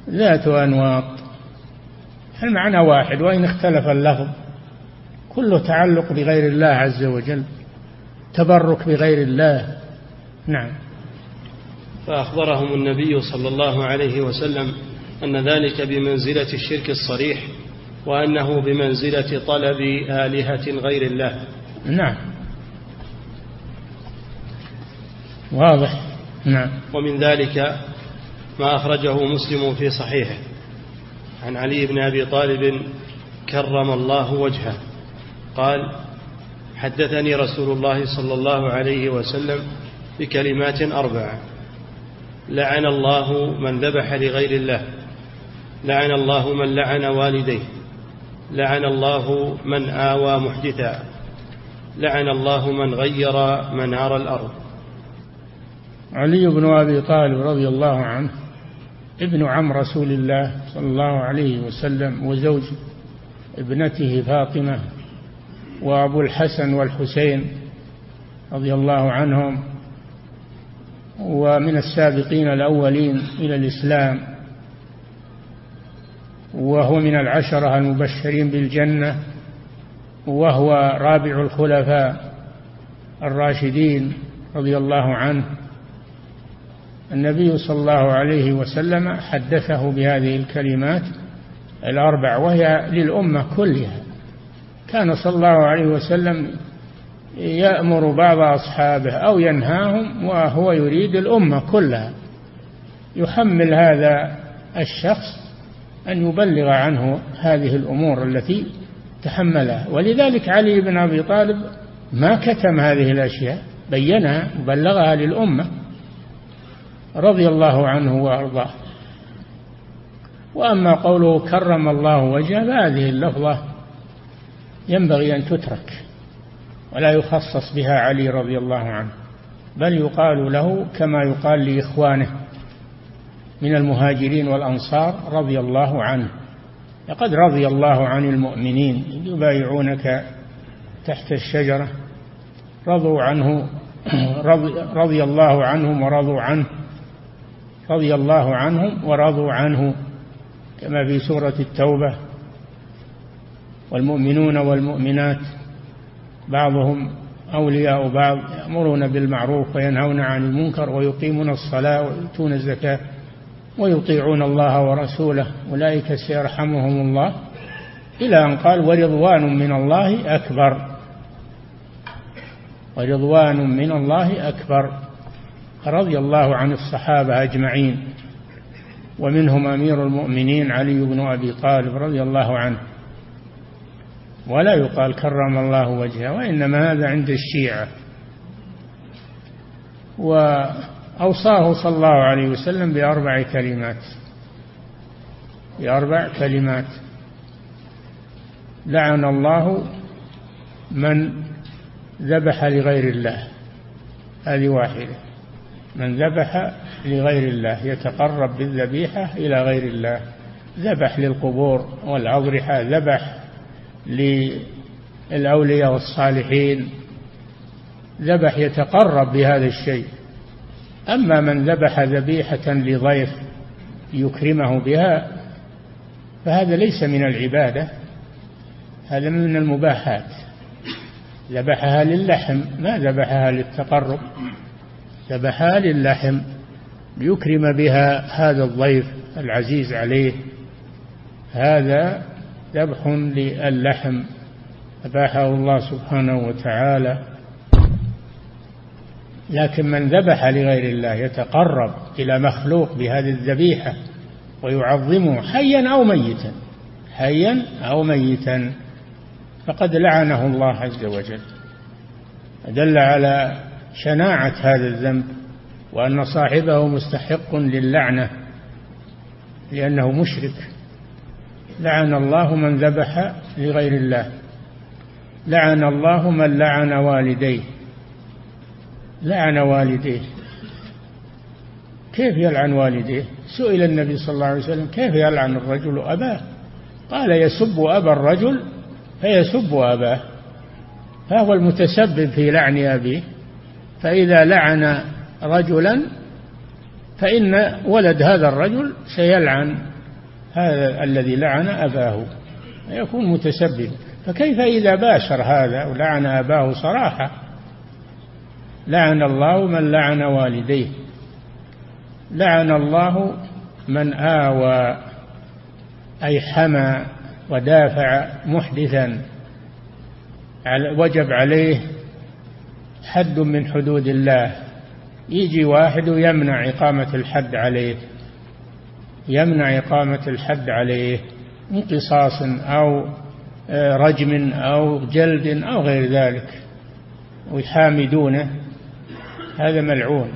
ذات أنواط. المعنى واحد وإن اختلف اللفظ كله تعلق بغير الله عز وجل تبرك بغير الله. نعم. فأخبرهم النبي صلى الله عليه وسلم أن ذلك بمنزلة الشرك الصريح وأنه بمنزلة طلب آلهة غير الله. نعم. واضح. نعم. ومن ذلك ما أخرجه مسلم في صحيحه. عن علي بن أبي طالب كرم الله وجهه. قال حدثني رسول الله صلى الله عليه وسلم بكلمات أربعة لعن الله من ذبح لغير الله. لعن الله من لعن والديه. لعن الله من آوى محدثا. لعن الله من غير منار الأرض. علي بن أبي طالب رضي الله عنه ابن عم رسول الله صلى الله عليه وسلم وزوج ابنته فاطمة وأبو الحسن والحسين رضي الله عنهم ومن السابقين الأولين إلى الإسلام وهو من العشرة المبشرين بالجنة وهو رابع الخلفاء الراشدين رضي الله عنه. النبي صلى الله عليه وسلم حدثه بهذه الكلمات الأربع وهي للأمة كلها. كان صلى الله عليه وسلم يأمر بعض أصحابه أو ينهاهم وهو يريد الأمة كلها. يحمل هذا الشخص أن يبلغ عنه هذه الأمور التي تحملها. ولذلك علي بن أبي طالب ما كتم هذه الأشياء بينها وبلغها للأمة رضي الله عنه وأرضاه. وأما قوله كرم الله وجهه فهذه اللفظة ينبغي أن تترك ولا يخصص بها علي رضي الله عنه بل يقال له كما يقال لإخوانه. من المهاجرين والأنصار رضي الله عنه. لقد رضي الله عن المؤمنين يبايعونك تحت الشجرة. رضوا عنه رضي, رضي الله عنهم ورضوا عنه. رضي الله عنهم ورضوا عنه كما في سورة التوبة. والمؤمنون والمؤمنات بعضهم أولياء بعض يأمرون بالمعروف وينهون عن المنكر ويقيمون الصلاة ويؤتون الزكاة. ويطيعون الله ورسوله أولئك سيرحمهم الله. إلى أن قال ورضوان من الله أكبر. ورضوان من الله أكبر. رضي الله عن الصحابة أجمعين. ومنهم أمير المؤمنين علي بن أبي طالب رضي الله عنه. ولا يقال كرم الله وجهه وإنما هذا عند الشيعة. وأوصاه صلى الله عليه وسلم بأربع كلمات. بأربع كلمات. لعن الله من ذبح لغير الله. هذه واحدة. من ذبح لغير الله يتقرب بالذبيحة إلى غير الله. ذبح للقبور والأضرحة ذبح للأولياء والصالحين. ذبح يتقرب بهذا الشيء. أما من ذبح ذبيحة لضيف يكرمه بها فهذا ليس من العبادة هذا من المباحات. ذبحها للحم ما ذبحها للتقرب ذبحها للحم ليكرم بها هذا الضيف العزيز عليه. هذا ذبح للحم أباحه الله سبحانه وتعالى. لكن من ذبح لغير الله يتقرب إلى مخلوق بهذه الذبيحة ويعظمه حيا أو ميتا حيا أو ميتا. فقد لعنه الله عز وجل. دل على شناعة هذا الذنب وأن صاحبه مستحق للعنة لأنه مشرك. لعن الله من ذبح لغير الله. لعن الله من لعن والديه. لعن والديه. كيف يلعن والديه؟ سئل النبي صلى الله عليه وسلم كيف يلعن الرجل أباه؟ قال يسب أبا الرجل فيسب أباه. فهو المتسبب في لعن أبيه. فإذا لعن رجلا فإن ولد هذا الرجل سيلعن هذا الذي لعن أباه. يكون متسبب. فكيف إذا باشر هذا ولعن أباه صراحة؟ لعن الله من لعن والديه. لعن الله من آوى أي حمى ودافع محدثا وجب عليه حد من حدود الله. يجي واحد ويمنع إقامة الحد عليه. يمنع إقامة الحد عليه من قصاص أو آه، رجم أو جلد أو غير ذلك. ويحامدونه. هذا ملعون.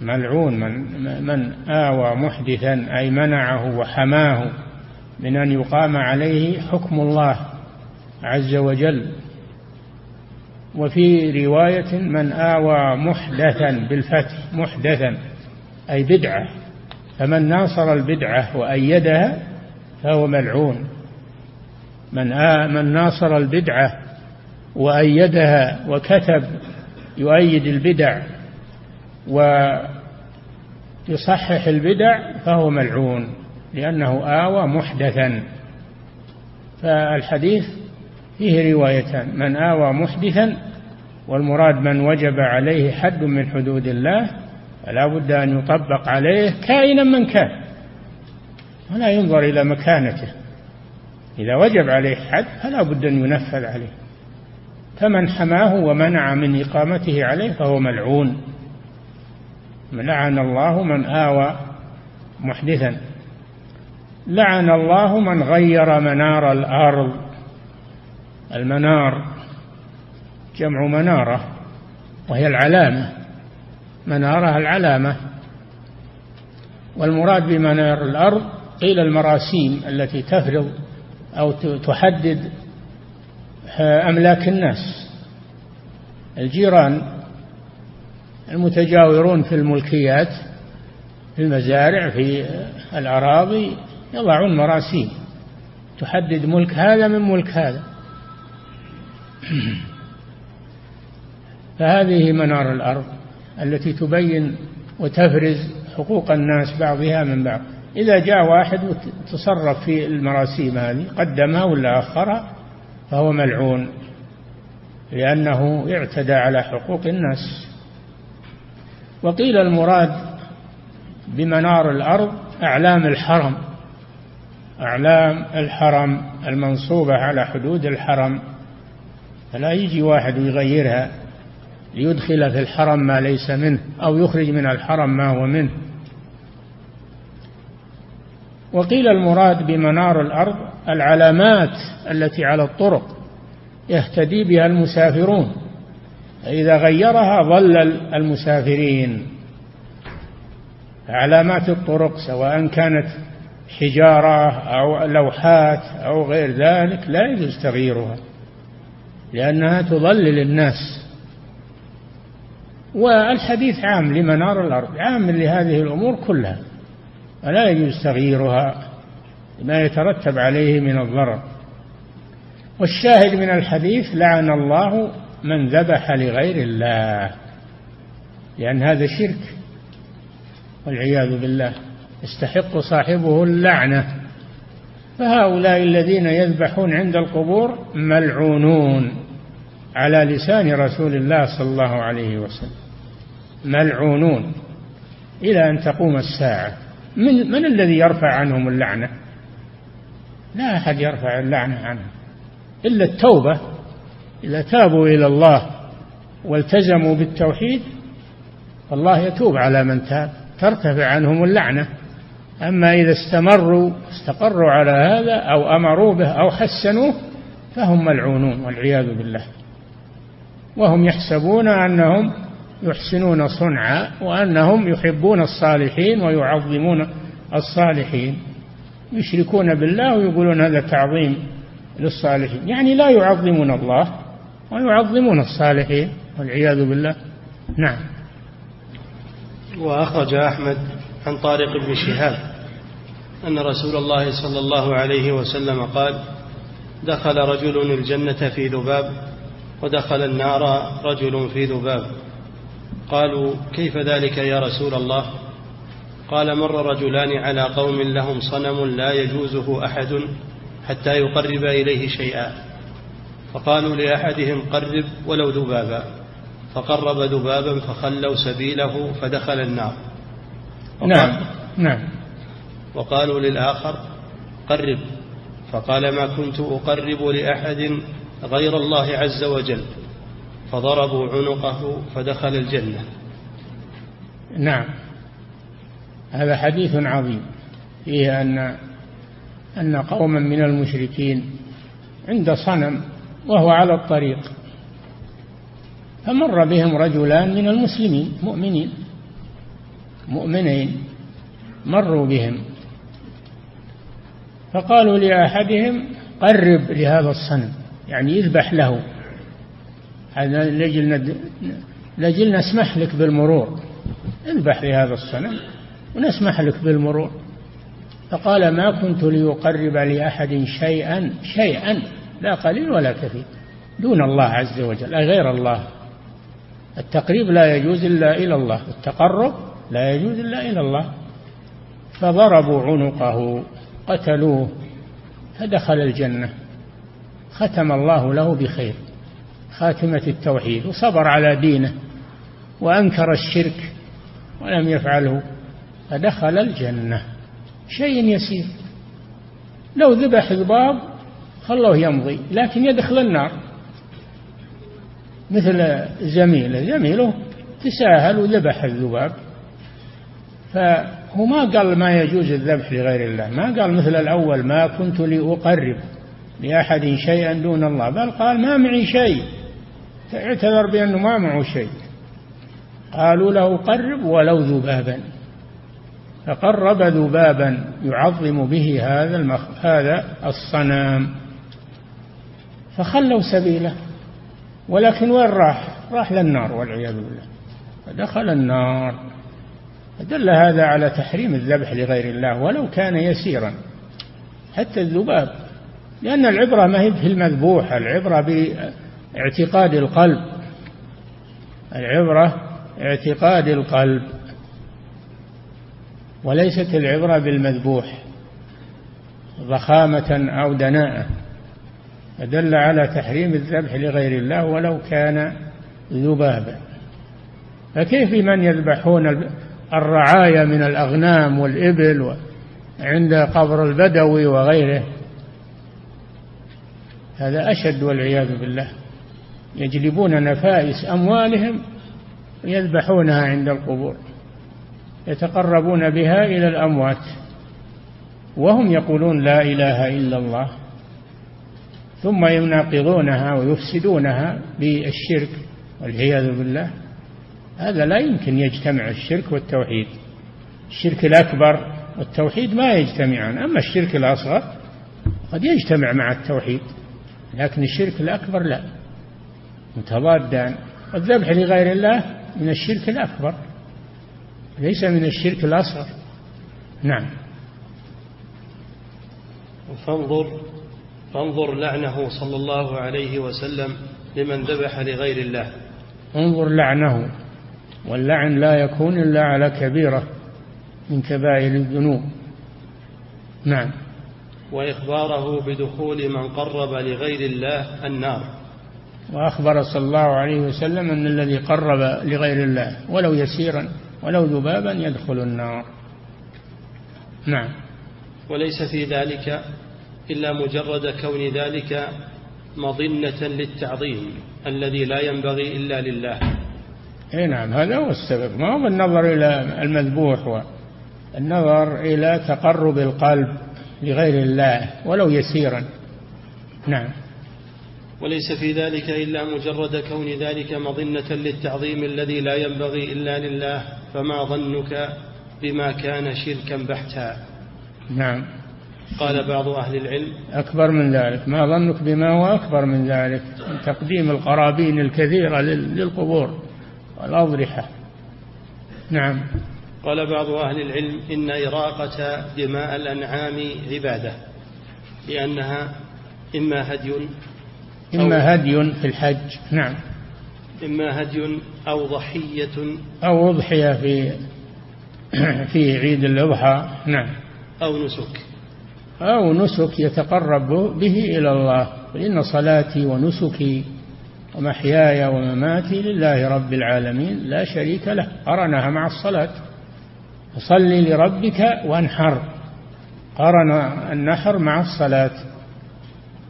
ملعون من من آوى محدثا أي منعه وحماه من أن يقام عليه حكم الله عز وجل. وفي رواية من آوى محدثا بالفتح محدثا أي بدعة. فمن ناصر البدعة وأيدها فهو ملعون. من آ من ناصر البدعة وأيدها وكتب يؤيد البدع ويصحح البدع فهو ملعون لأنه آوى محدثا. فالحديث فيه روايتان من آوى محدثا والمراد من وجب عليه حد من حدود الله فلا بد أن يطبق عليه كائنا من كان ولا ينظر إلى مكانته. إذا وجب عليه حد فلا بد أن ينفذ عليه. فمن حماه ومنع من إقامته عليه فهو ملعون. لعن الله من آوى محدثا. لعن الله من غير منار الأرض. المنار جمع منارة وهي العلامة. منارة العلامة. والمراد بمنار الأرض قيل المراسيم التي تفرض أو تحدد أملاك الناس. الجيران المتجاورون في الملكيات في المزارع في الأراضي يضعون مراسيم. تحدد ملك هذا من ملك هذا. <clears throat> فهذه منار الأرض التي تبين وتفرز حقوق الناس بعضها من بعض. إذا جاء واحد وتصرف في المراسيم هذه قدمها ولا أخرها فهو ملعون لأنه اعتدى على حقوق الناس. وقيل المراد بمنار الأرض أعلام الحرم أعلام الحرم المنصوبة على حدود الحرم فلا يجي واحد ويغيرها ليدخل في الحرم ما ليس منه أو يخرج من الحرم ما هو منه. وقيل المراد بمنار الأرض العلامات التي على الطرق يهتدي بها المسافرون فإذا غيرها ضلل المسافرين. علامات الطرق سواء كانت حجارة أو لوحات أو غير ذلك لا يجوز تغييرها لأنها تضلل الناس والحديث عام لمنار الأرض عام لهذه الأمور كلها. فلا يجوز تغييرها؟ ما يترتب عليه من الضرر. والشاهد من الحديث لعن الله من ذبح لغير الله لأن هذا شرك. والعياذ بالله يستحق صاحبه اللعنة. فهؤلاء الذين يذبحون عند القبور ملعونون على لسان رسول الله صلى الله عليه وسلم. ملعونون إلى أن تقوم الساعة. من, من الذي يرفع عنهم اللعنة؟ لا أحد يرفع اللعنة عنهم. إلا التوبة. إذا تابوا إلى الله والتزموا بالتوحيد فالله يتوب على من تاب ترتفع عنهم اللعنة. أما إذا استمروا استقروا على هذا أو أمروا به أو حسنوه فهم ملعونون والعياذ بالله. وهم يحسبون أنهم يحسنون صنعا وأنهم يحبون الصالحين ويعظمون الصالحين. يشركون بالله ويقولون هذا تعظيم للصالحين. يعني لا يعظمون الله ويعظمون الصالحين والعياذ بالله. نعم. وأخرج أحمد عن طارق بن شهاب أن رسول الله صلى الله عليه وسلم قال دخل رجل الجنة في ذباب ودخل النار رجل في ذباب. قالوا كيف ذلك يا رسول الله؟ قال مر رجلان على قوم لهم صنم لا يجوزه أحد حتى يقرب إليه شيئا. فقالوا لأحدهم قرب ولو ذبابا. فقرب ذبابا فخلوا سبيله فدخل النار. نعم نعم. وقالوا للآخر قرب. فقال ما كنت أقرب لأحد غير الله عز وجل؟ فضربوا عنقه فدخل الجنة. نعم. هذا حديث عظيم. فيه أن أن قوما من المشركين عند صنم وهو على الطريق فمر بهم رجلان من المسلمين مؤمنين مؤمنين مروا بهم فقالوا لأحدهم قرب لهذا الصنم يعني يذبح له. لجل لجل نسمح لك بالمرور. اذبح لهذا الصنم ونسمح لك بالمرور. فقال ما كنت ليقرب لأحد شيئا شيئا لا قليل ولا كثير دون الله عز وجل أي غير الله. التقريب لا يجوز إلا إلى الله التقرب لا يجوز إلا إلى الله. فضربوا عنقه قتلوه فدخل الجنة. ختم الله له بخير. خاتمة التوحيد وصبر على دينه وأنكر الشرك ولم يفعله فدخل الجنة. شيء يسير. لو ذبح ضباب خلوه يمضي لكن يدخل النار. مثل زميله زميله تساهل وذبح الذباب. فهو ما قال ما يجوز الذبح لغير الله ما قال مثل الأول ما كنت لأقرب لأحد شيئا دون الله بل قال ما معي شيء. اعتذر بأنه ما معه شيء. قالوا له قرب ولو ذبابا. فقرب ذبابا يعظم به هذا المخ... هذا الصنم. فخلوا سبيله. ولكن وين راح؟ راح للنار والعياذ بالله. فدخل النار. فدل هذا على تحريم الذبح لغير الله ولو كان يسيرا. حتى الذباب. لأن العبرة ما هي في المذبوح العبرة باعتقاد القلب. العبرة اعتقاد القلب. وليست العبرة بالمذبوح ضخامة أو دناءة. فدل على تحريم الذبح لغير الله ولو كان ذبابا. فكيف من يذبحون الرعايا من الأغنام والإبل عند قبر البدوي وغيره؟ هذا أشد والعياذ بالله. يجلبون نفائس أموالهم ويذبحونها عند القبور يتقربون بها إلى الأموات وهم يقولون لا إله إلا الله ثم يناقضونها ويفسدونها بالشرك والعياذ بالله. هذا لا يمكن يجتمع الشرك والتوحيد. الشرك الأكبر والتوحيد ما يجتمعان أما الشرك الأصغر قد يجتمع مع التوحيد لكن الشرك الأكبر لا. متضادان. والذبح لغير الله من الشرك الأكبر ليس من الشرك الأصغر. نعم. فانظر فانظر لعنه صلى الله عليه وسلم لمن ذبح لغير الله. انظر لعنه واللعن لا يكون إلا على كبيرة من كبائر الذنوب. نعم. وإخباره بدخول من قرب لغير الله النار. وأخبر صلى الله عليه وسلم أن الذي قرب لغير الله ولو يسيرا ولو ذبابا يدخل النار. نعم. وليس في ذلك إلا مجرد كون ذلك مظنة للتعظيم الذي لا ينبغي إلا لله. إي نعم هذا هو السبب. ما هو النظر إلى المذبوح؟ النظر إلى تقرب القلب لغير الله ولو يسيرا. نعم. وليس في ذلك إلا مجرد كون ذلك مظنة للتعظيم الذي لا ينبغي إلا لله فما ظنك بما كان شركا بحتا. نعم. قال بعض أهل العلم أكبر من ذلك. ما ظنك بما هو أكبر من ذلك؟ من تقديم القرابين الكثيرة للقبور والأضرحة. نعم. قال بعض أهل العلم إن إراقة دماء الأنعام عبادة لأنها إما هدي إما هدي في الحج. نعم. إما هدي أو ضحية. أو أضحية في في عيد الأضحى. نعم. أو نسك. أو نسك يتقرب به إلى الله. إن صلاتي ونسكي ومحياي ومماتي لله رب العالمين لا شريك له. قرنها مع الصلاة. فصل لربك وانحر. قرن النحر مع الصلاة.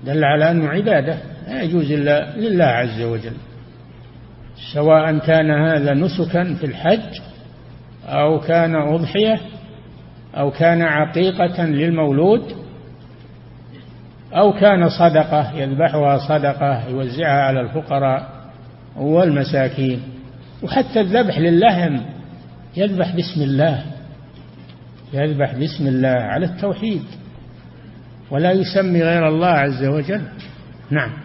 دل على أنه عبادة. لا يجوز إلا لله عز وجل. سواء كان هذا نسكا في الحج أو كان أضحية أو كان عقيقة للمولود أو كان صدقة يذبحها صدقة يوزعها على الفقراء والمساكين. وحتى الذبح للحم يذبح باسم الله يذبح باسم الله على التوحيد ولا يسمي غير الله عز وجل. نعم.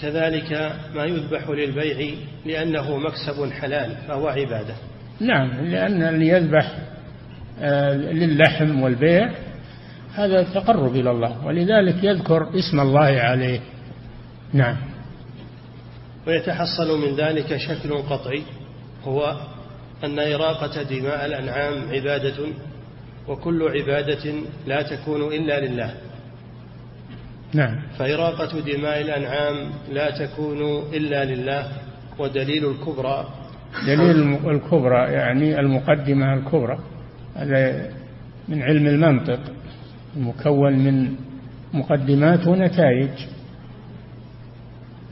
وكذلك ما يذبح للبيع لأنه مكسب حلال فهو عبادة. نعم لأن اللي يذبح آه، للحم والبيع هذا تقرب إلى الله ولذلك يذكر اسم الله عليه. نعم. ويتحصل من ذلك شكل قطعي هو أن إراقة دماء الأنعام عبادة وكل عبادة لا تكون إلا لله. نعم. فإراقة دماء الأنعام لا تكون إلا لله ودليل الكبرى. دليل الكبرى يعني المقدمة الكبرى. هذا من علم المنطق مكون من مقدمات ونتائج.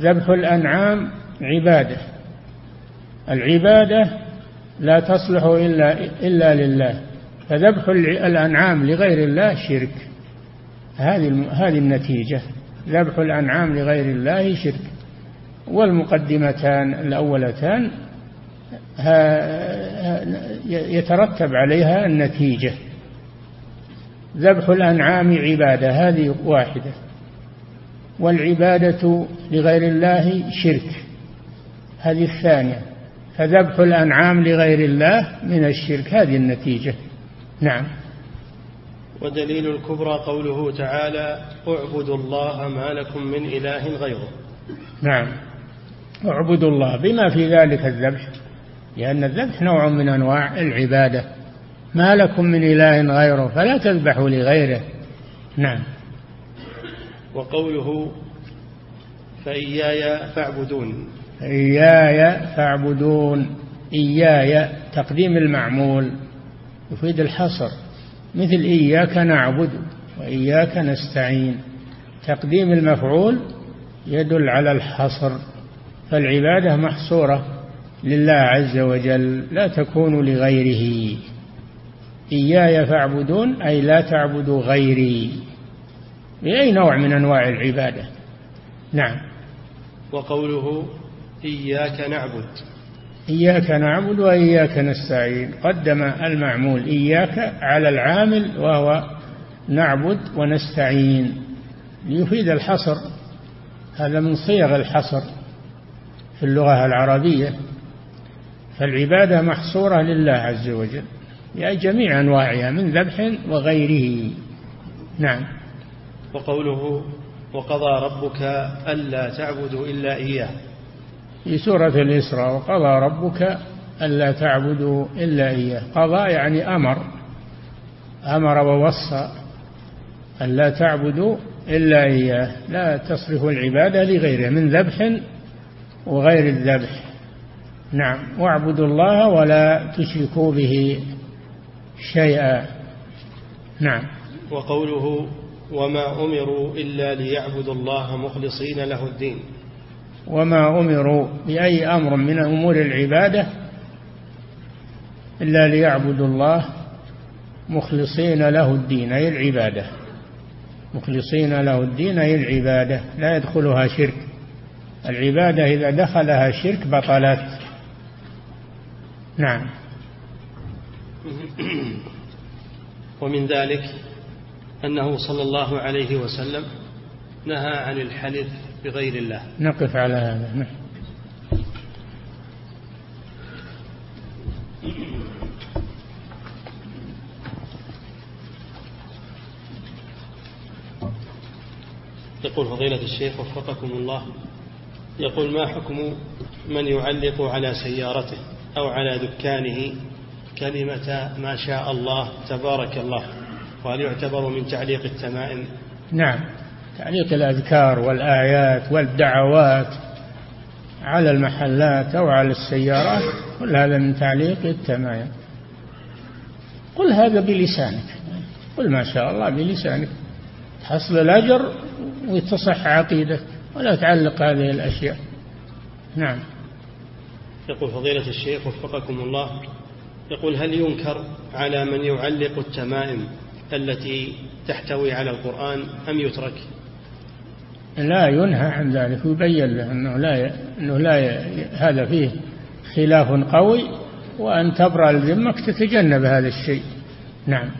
ذبح الأنعام عبادة. العبادة لا تصلح إلا إلا لله. فذبح الأنعام لغير الله شرك. هذه هذه النتيجة ذبح الأنعام لغير الله شرك. والمقدمتان الأولتان يترتب عليها النتيجة. ذبح الأنعام عبادة هذه واحدة. والعبادة لغير الله شرك. هذه الثانية. فذبح الأنعام لغير الله من الشرك هذه النتيجة. نعم. ودليل الكبرى قوله تعالى اعبدوا الله ما لكم من إله غيره. نعم. اعبدوا الله بما في ذلك الذبح لأن الذبح نوع من أنواع العبادة. ما لكم من إله غيره فلا تذبحوا لغيره. نعم. وقوله فإياي فاعبدون. إياي فاعبدون إياي تقديم المعمول يفيد الحصر. مثل إياك نعبد وإياك نستعين. تقديم المفعول يدل على الحصر فالعبادة محصورة لله عز وجل لا تكون لغيره. إياي فاعبدون أي لا تعبدوا غيري. بأي نوع من أنواع العبادة؟ نعم. وقوله إياك نعبد. إياك نعبد وإياك نستعين. قدم المعمول إياك على العامل وهو نعبد ونستعين. ليفيد الحصر. هذا من صيغ الحصر في اللغة العربية. فالعبادة محصورة لله عز وجل. جميع أنواعها من ذبح وغيره. نعم. وقوله وقضى ربك ألا تعبدوا إلا إياه. في سورة الإسراء وقضى ربك ألا تعبدوا إلا إياه. قضى يعني أمر. أمر ووصى ألا تعبدوا إلا إياه. لا تصرف العبادة لغيره من ذبح وغير الذبح. نعم. واعبدوا الله ولا تشركوا به شيئا. نعم. وقوله وما أمروا إلا ليعبدوا الله مخلصين له الدين. وما أمروا بأي أمر من أمور العبادة إلا ليعبدوا الله مخلصين له الدين أي العبادة. مخلصين له الدين أي العبادة. لا يدخلها شرك. العبادة إذا دخلها شرك بطلت. نعم. <clears throat> ومن ذلك أنه صلى الله عليه وسلم نهى عن الحلف بغير الله. نقف على هذا. نعم. يقول فضيلة الشيخ وفقكم الله. يقول ما حكم من يعلق على سيارته أو على دكانه كلمة ما شاء الله تبارك الله؟ وهل يعتبر من تعليق التمائم؟ نعم. تعليق الأذكار والآيات والدعوات على المحلات أو على السيارات كل هذا من تعليق التمائم قل هذا بلسانك. قل ما شاء الله بلسانك. تحصل الأجر وتصح عقيدك ولا تعلق هذه الأشياء. نعم. يقول فضيلة الشيخ وفقكم الله يقول هل ينكر على من يعلق التمائم التي تحتوي على القرآن أم يترك؟ لا ينهى عن ذلك يبين له أنه لا أنه لا هذا فيه خلاف قوي وأن تبرأ لذمك تتجنب هذا الشيء. نعم.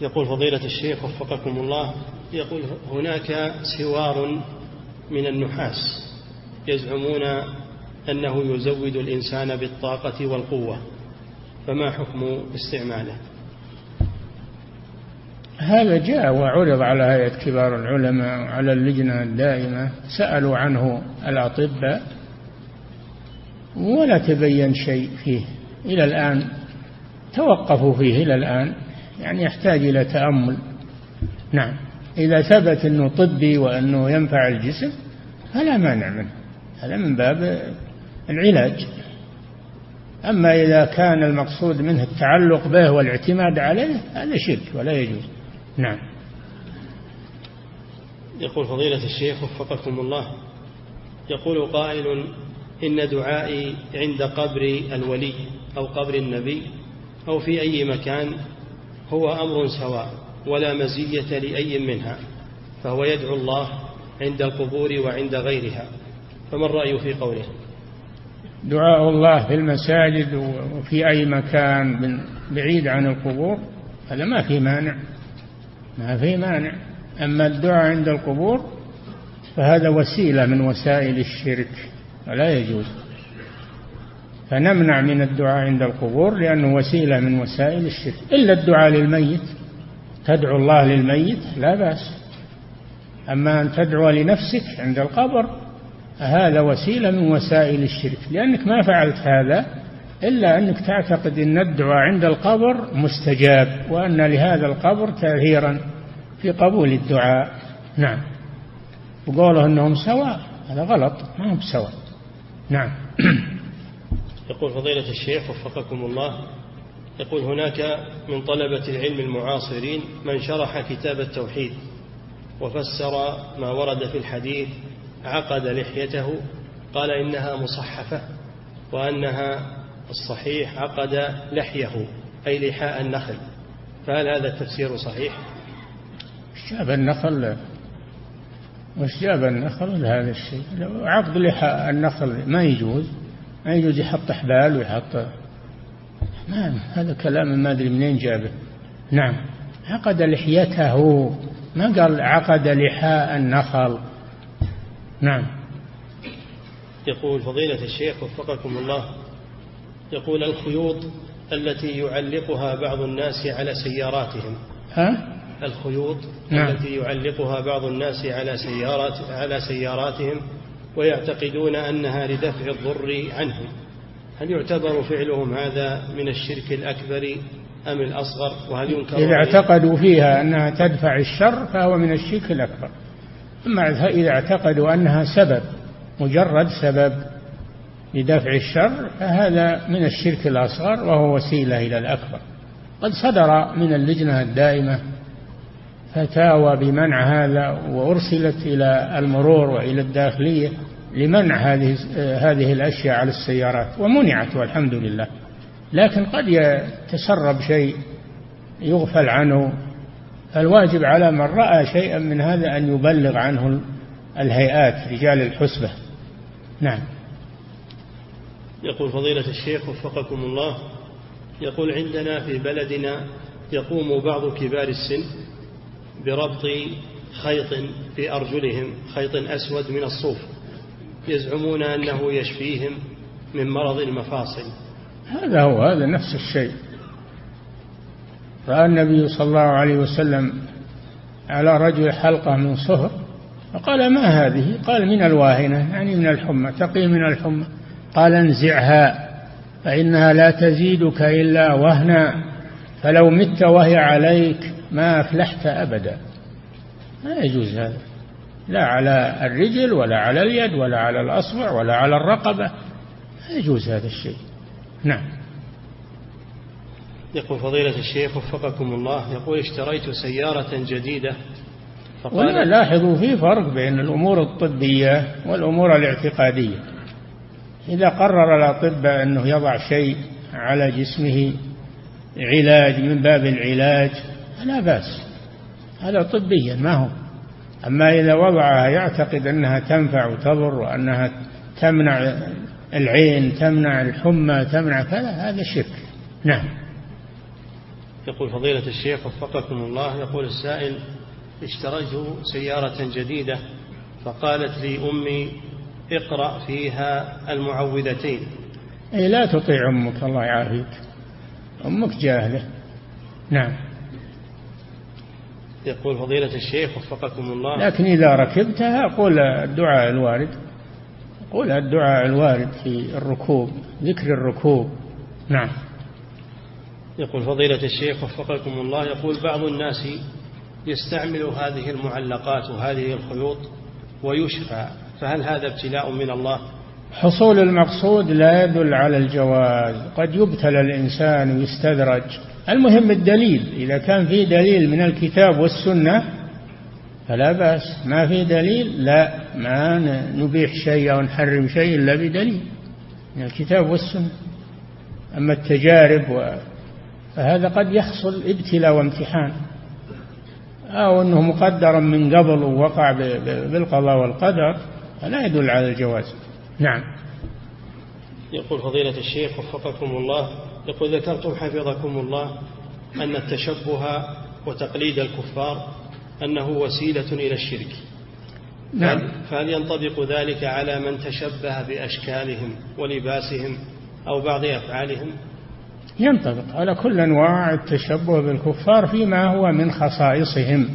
يقول فضيلة الشيخ وفقكم الله يقول هناك سوار من النحاس يزعمون أنه يزود الإنسان بالطاقة والقوة فما حكم استعماله؟ هذا جاء وعرض على هيئة كبار العلماء وعلى اللجنة الدائمة سألوا عنه الأطباء ولا تبين شيء فيه. إلى الآن توقفوا فيه إلى الآن يعني يحتاج إلى تأمل. نعم. إذا ثبت أنه طبي وأنه ينفع الجسم فلا مانع منه. هذا من باب العلاج. أما إذا كان المقصود منه التعلق به والاعتماد عليه هذا شرك ولا يجوز. نعم. يقول فضيلة الشيخ وفقكم الله يقول قائل إن دعائي عند قبر الولي أو قبر النبي أو في أي مكان هو أمر سواء ولا مزية لأي منها فهو يدعو الله عند القبور وعند غيرها. فما الرأي في قوله؟ دعاء الله في المساجد وفي أي مكان بعيد عن القبور هذا ما في مانع. ما في مانع. أما الدعاء عند القبور فهذا وسيلة من وسائل الشرك ولا يجوز. فنمنع من الدعاء عند القبور لأنه وسيلة من وسائل الشرك. إلا الدعاء للميت. تدعو الله للميت لا بأس. أما أن تدعو لنفسك عند القبر هذا وسيلة من وسائل الشرك. لأنك ما فعلت هذا إلا أنك تعتقد أن الدعاء عند القبر مستجاب وأن لهذا القبر تأثيرا في قبول الدعاء. نعم. وقوله أنهم سواء هذا غلط ما هم سواء نعم. <coughs> يقول فضيلة الشيخ وفقكم الله يقول هناك من طلبة العلم المعاصرين من شرح كتاب التوحيد وفسر ما ورد في الحديث عقد لحيته قال إنها مصحفة وأنها الصحيح عقد لحيه أي لحاء النخل. فهل هذا التفسير صحيح؟ جاب النخل وش جاب النخل هذا الشيء؟ عقد لحاء النخل ما يجوز ما يجوز يحط حبال ويحط ما هذا كلام ما أدري منين جابه نعم عقد لحيته ما قال عقد لحاء النخل. نعم. يقول فضيلة الشيخ وفقكم الله يقول الخيوط التي يعلقها بعض الناس على سياراتهم. ها؟ الخيوط نعم. التي يعلقها بعض الناس على سيارات على سياراتهم ويعتقدون أنها لدفع الضر عنهم. هل يعتبر فعلهم هذا من الشرك الأكبر أم الأصغر؟ وهل ينكر إذا اعتقدوا فيها أنها تدفع الشر فهو من الشرك الأكبر. أما إذا اعتقدوا أنها سبب مجرد سبب لدفع الشر فهذا من الشرك الأصغر وهو وسيلة إلى الأكبر. قد صدر من اللجنة الدائمة فتاوى بمنع هذا وأرسلت إلى المرور وإلى الداخلية لمنع هذه هذه الأشياء على السيارات ومنعت والحمد لله. لكن قد يتسرب شيء يغفل عنه. فالواجب على من رأى شيئا من هذا أن يبلغ عنه الهيئات رجال الحسبة. نعم. يقول فضيلة الشيخ وفقكم الله يقول عندنا في بلدنا يقوم بعض كبار السن بربط خيط في أرجلهم خيط أسود من الصوف يزعمون أنه يشفيهم من مرض المفاصل. هذا هو هذا نفس الشيء. رأى النبي صلى الله عليه وسلم على رجل حلقة من صهر؟ فقال ما هذه؟ قال من الواهنة يعني من الحمى تقي من الحمى. قال انزعها فإنها لا تزيدك إلا وهنا فلو مت وهي عليك ما أفلحت أبدا. ما يجوز هذا. لا على الرجل ولا على اليد ولا على الأصبع ولا على الرقبة. لا يجوز هذا الشيء. نعم. يقول فضيلة الشيخ وفقكم الله يقول اشتريت سيارة جديدة فقال لاحظوا في فرق بين الأمور الطبية والأمور الاعتقادية. إذا قرر الأطباء أنه يضع شيء على جسمه علاج من باب العلاج لا بأس. هذا طبيا ما هو؟ أما إذا وضعها يعتقد أنها تنفع وتضر وأنها تمنع العين تمنع الحمى تمنع كذا هذا شرك. نعم. يقول فضيلة الشيخ وفقكم الله يقول السائل اشتريت سيارة جديدة فقالت لي أمي اقرأ فيها المعوذتين. أي لا تطيع أمك الله يعافيك. أمك جاهلة. نعم. يقول فضيلة الشيخ وفقكم الله. لكن إذا ركبتها قول الدعاء الوارد. قول الدعاء الوارد في الركوب ذكر الركوب. نعم. يقول فضيلة الشيخ وفقكم الله. يقول بعض الناس يستعمل هذه المعلقات وهذه الخيوط ويشفى. فهل هذا ابتلاء من الله؟ حصول المقصود لا يدل على الجواز. قد يبتلى الإنسان ويستدرج. المهم الدليل. إذا كان في دليل من الكتاب والسنة فلا بأس. ما في دليل لا. ما نبيح شيء أو نحرم شيء إلا بدليل من الكتاب والسنة. أما التجارب و... فهذا قد يحصل ابتلاء وامتحان. أو أنه مقدرا من قبل ووقع بالقضاء والقدر. فلا يدل على الجواز. نعم. يقول فضيلة الشيخ وفقكم الله يقول ذكرتم حفظكم الله أن التشبه وتقليد الكفار أنه وسيلة إلى الشرك. نعم. فهل ينطبق ذلك على من تشبه بأشكالهم ولباسهم أو بعض أفعالهم؟ ينطبق على كل أنواع التشبه بالكفار فيما هو من خصائصهم.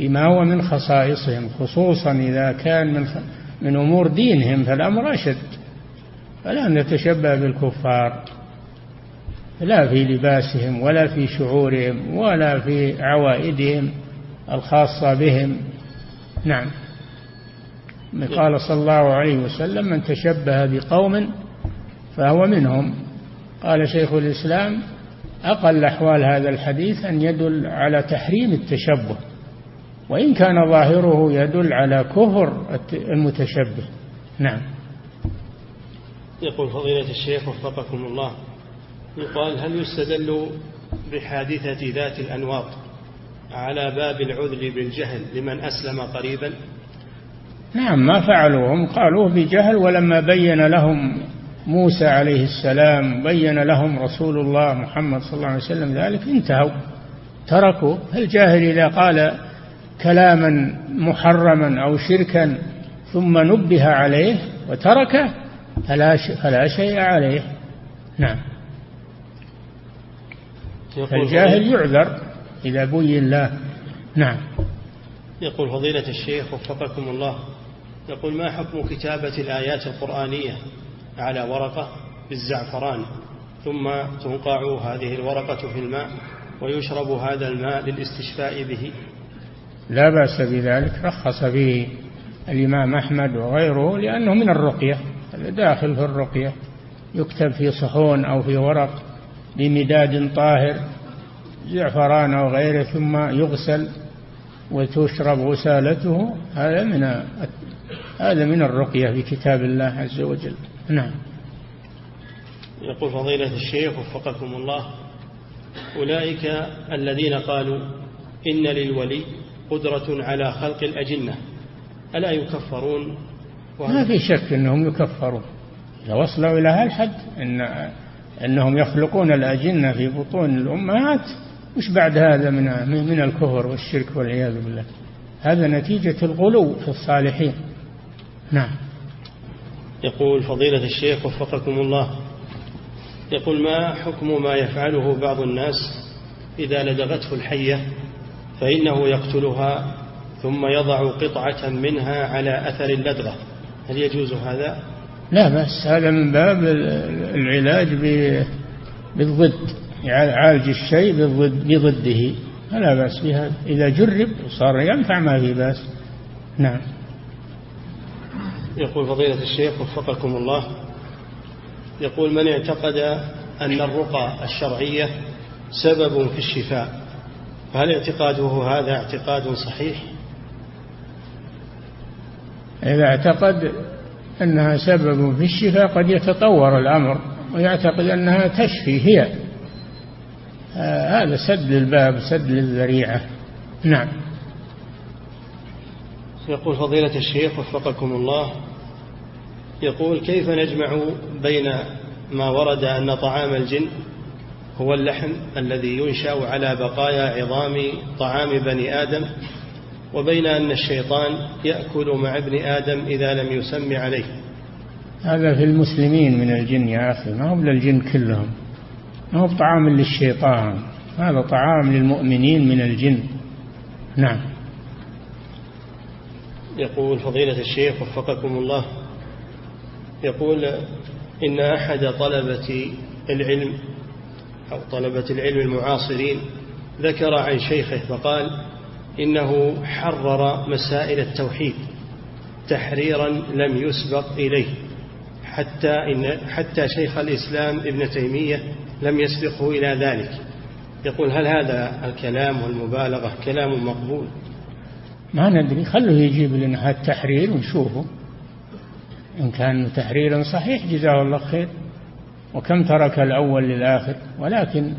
فيما هو من خصائصهم خصوصا إذا كان من من أمور دينهم فالأمر أشد. فلا نتشبه بالكفار. لا في لباسهم ولا في شعورهم ولا في عوائدهم الخاصة بهم. نعم. قال صلى الله عليه وسلم من تشبه بقوم فهو منهم. قال شيخ الإسلام أقل أحوال هذا الحديث أن يدل على تحريم التشبه. وإن كان ظاهره يدل على كفر المتشبه. نعم. يقول فضيلة الشيخ وفقكم الله يقال هل يستدل بحادثة ذات الأنواط على باب العذر بالجهل لمن أسلم قريبا؟ نعم ما فعلوا. هم قالوه بجهل ولما بين لهم موسى عليه السلام بين لهم رسول الله محمد صلى الله عليه وسلم ذلك انتهوا تركوا. الجاهل إذا قال كلاما محرما أو شركا ثم نبه عليه وتركه فلا, فلا شيء عليه. نعم. الجاهل يعذر إذا بين له نعم. يقول فضيلة الشيخ وفقكم الله يقول ما حكم كتابة الآيات القرآنية على ورقة بالزعفران؟ ثم تنقع هذه الورقة في الماء ويشرب هذا الماء للاستشفاء به. لا بأس بذلك رخص به الإمام أحمد وغيره لأنه من الرقية داخل في الرقية يكتب في صحون أو في ورق بمداد طاهر زعفران أو غيره ثم يغسل وتشرب غسالته. هذا من هذا من الرقية في كتاب الله عز وجل. نعم. يقول فضيلة الشيخ وفقكم الله أولئك الذين قالوا إن للولي قدرة على خلق الأجنة. ألا يكفرون؟ ما في شك أنهم يكفرون. إذا وصلوا إلى هالحد إن أنهم يخلقون الأجنة في بطون الأمهات. وش بعد هذا من من الكفر والشرك والعياذ بالله؟ هذا نتيجة الغلو في الصالحين. نعم. يقول فضيلة الشيخ وفقكم الله يقول ما حكم ما يفعله بعض الناس إذا لدغته الحية؟ فإنه يقتلها ثم يضع قطعة منها على أثر اللدغة هل يجوز هذا؟ لا بس هذا من باب العلاج بالضد يعالج الشيء بالضد بضده. فلا بأس بهذا. إذا جرب وصار ينفع ما في بأس. نعم. يقول فضيلة الشيخ وفقكم الله يقول من اعتقد أن الرقى الشرعية سبب في الشفاء. فهل اعتقاده هذا اعتقاد صحيح؟ إذا اعتقد أنها سبب في الشفاء قد يتطور الأمر ويعتقد أنها تشفي هي. آه هذا سد للباب سد للذريعة. نعم. يقول فضيلة الشيخ وفقكم الله يقول كيف نجمع بين ما ورد أن طعام الجن هو اللحم الذي ينشأ على بقايا عظام طعام بني آدم وبين أن الشيطان يأكل مع ابن آدم إذا لم يسم عليه. هذا في المسلمين من الجن يا أخي ما هو للجن كلهم ما هو طعام للشيطان هذا طعام للمؤمنين من الجن. نعم. يقول فضيلة الشيخ وفقكم الله يقول إن أحد طلبة العلم أو طلبة العلم المعاصرين ذكر عن شيخه فقال إنه حرر مسائل التوحيد تحريرا لم يسبق إليه حتى إن حتى شيخ الإسلام ابن تيمية لم يسبقه إلى ذلك. يقول هل هذا الكلام والمبالغة كلام مقبول؟ ما ندري خلوه يجيب لنا التحرير ونشوفه. إن كان تحريرا صحيح جزاه الله خير. وكم ترك الأول للآخر؟ ولكن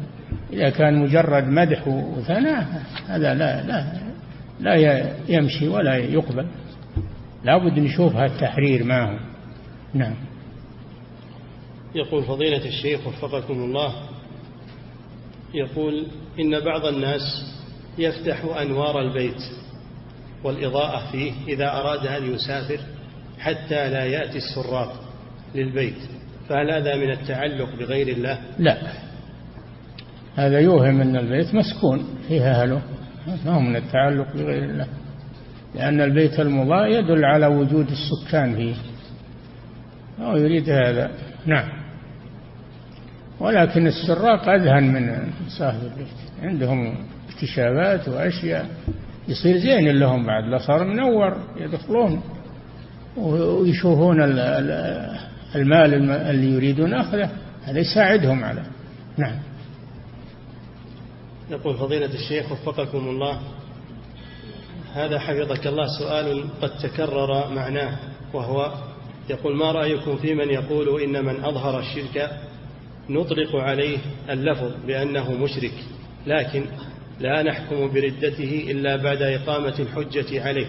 إذا كان مجرد مدح وثناء هذا لا لا لا يمشي ولا يقبل. لا بد نشوف التحرير معه نعم. يقول فضيلة الشيخ وفقكم الله يقول إن بعض الناس يفتح أنوار البيت والإضاءة فيه إذا أراد أن يسافر حتى لا يأتي السراق للبيت. فهل هذا من التعلق بغير الله؟ لا. هذا يوهم أن البيت مسكون فيه أهله. ما هو من التعلق بغير الله؟ لأن البيت المضاء يدل على وجود السكان فيه. أو يريد هذا. نعم. ولكن السراق أذهن من صاحب البيت. عندهم اكتشافات وأشياء. يصير زين لهم بعد. لا صار منور يدخلون. ويشوفون المال اللي يريدون أخذه هذا يساعدهم على نعم. يقول فضيلة الشيخ وفقكم الله هذا حفظك الله سؤال قد تكرر معناه وهو يقول ما رأيكم في من يقول إن من أظهر الشرك نطلق عليه اللفظ بأنه مشرك لكن لا نحكم بردته إلا بعد إقامة الحجة عليه؟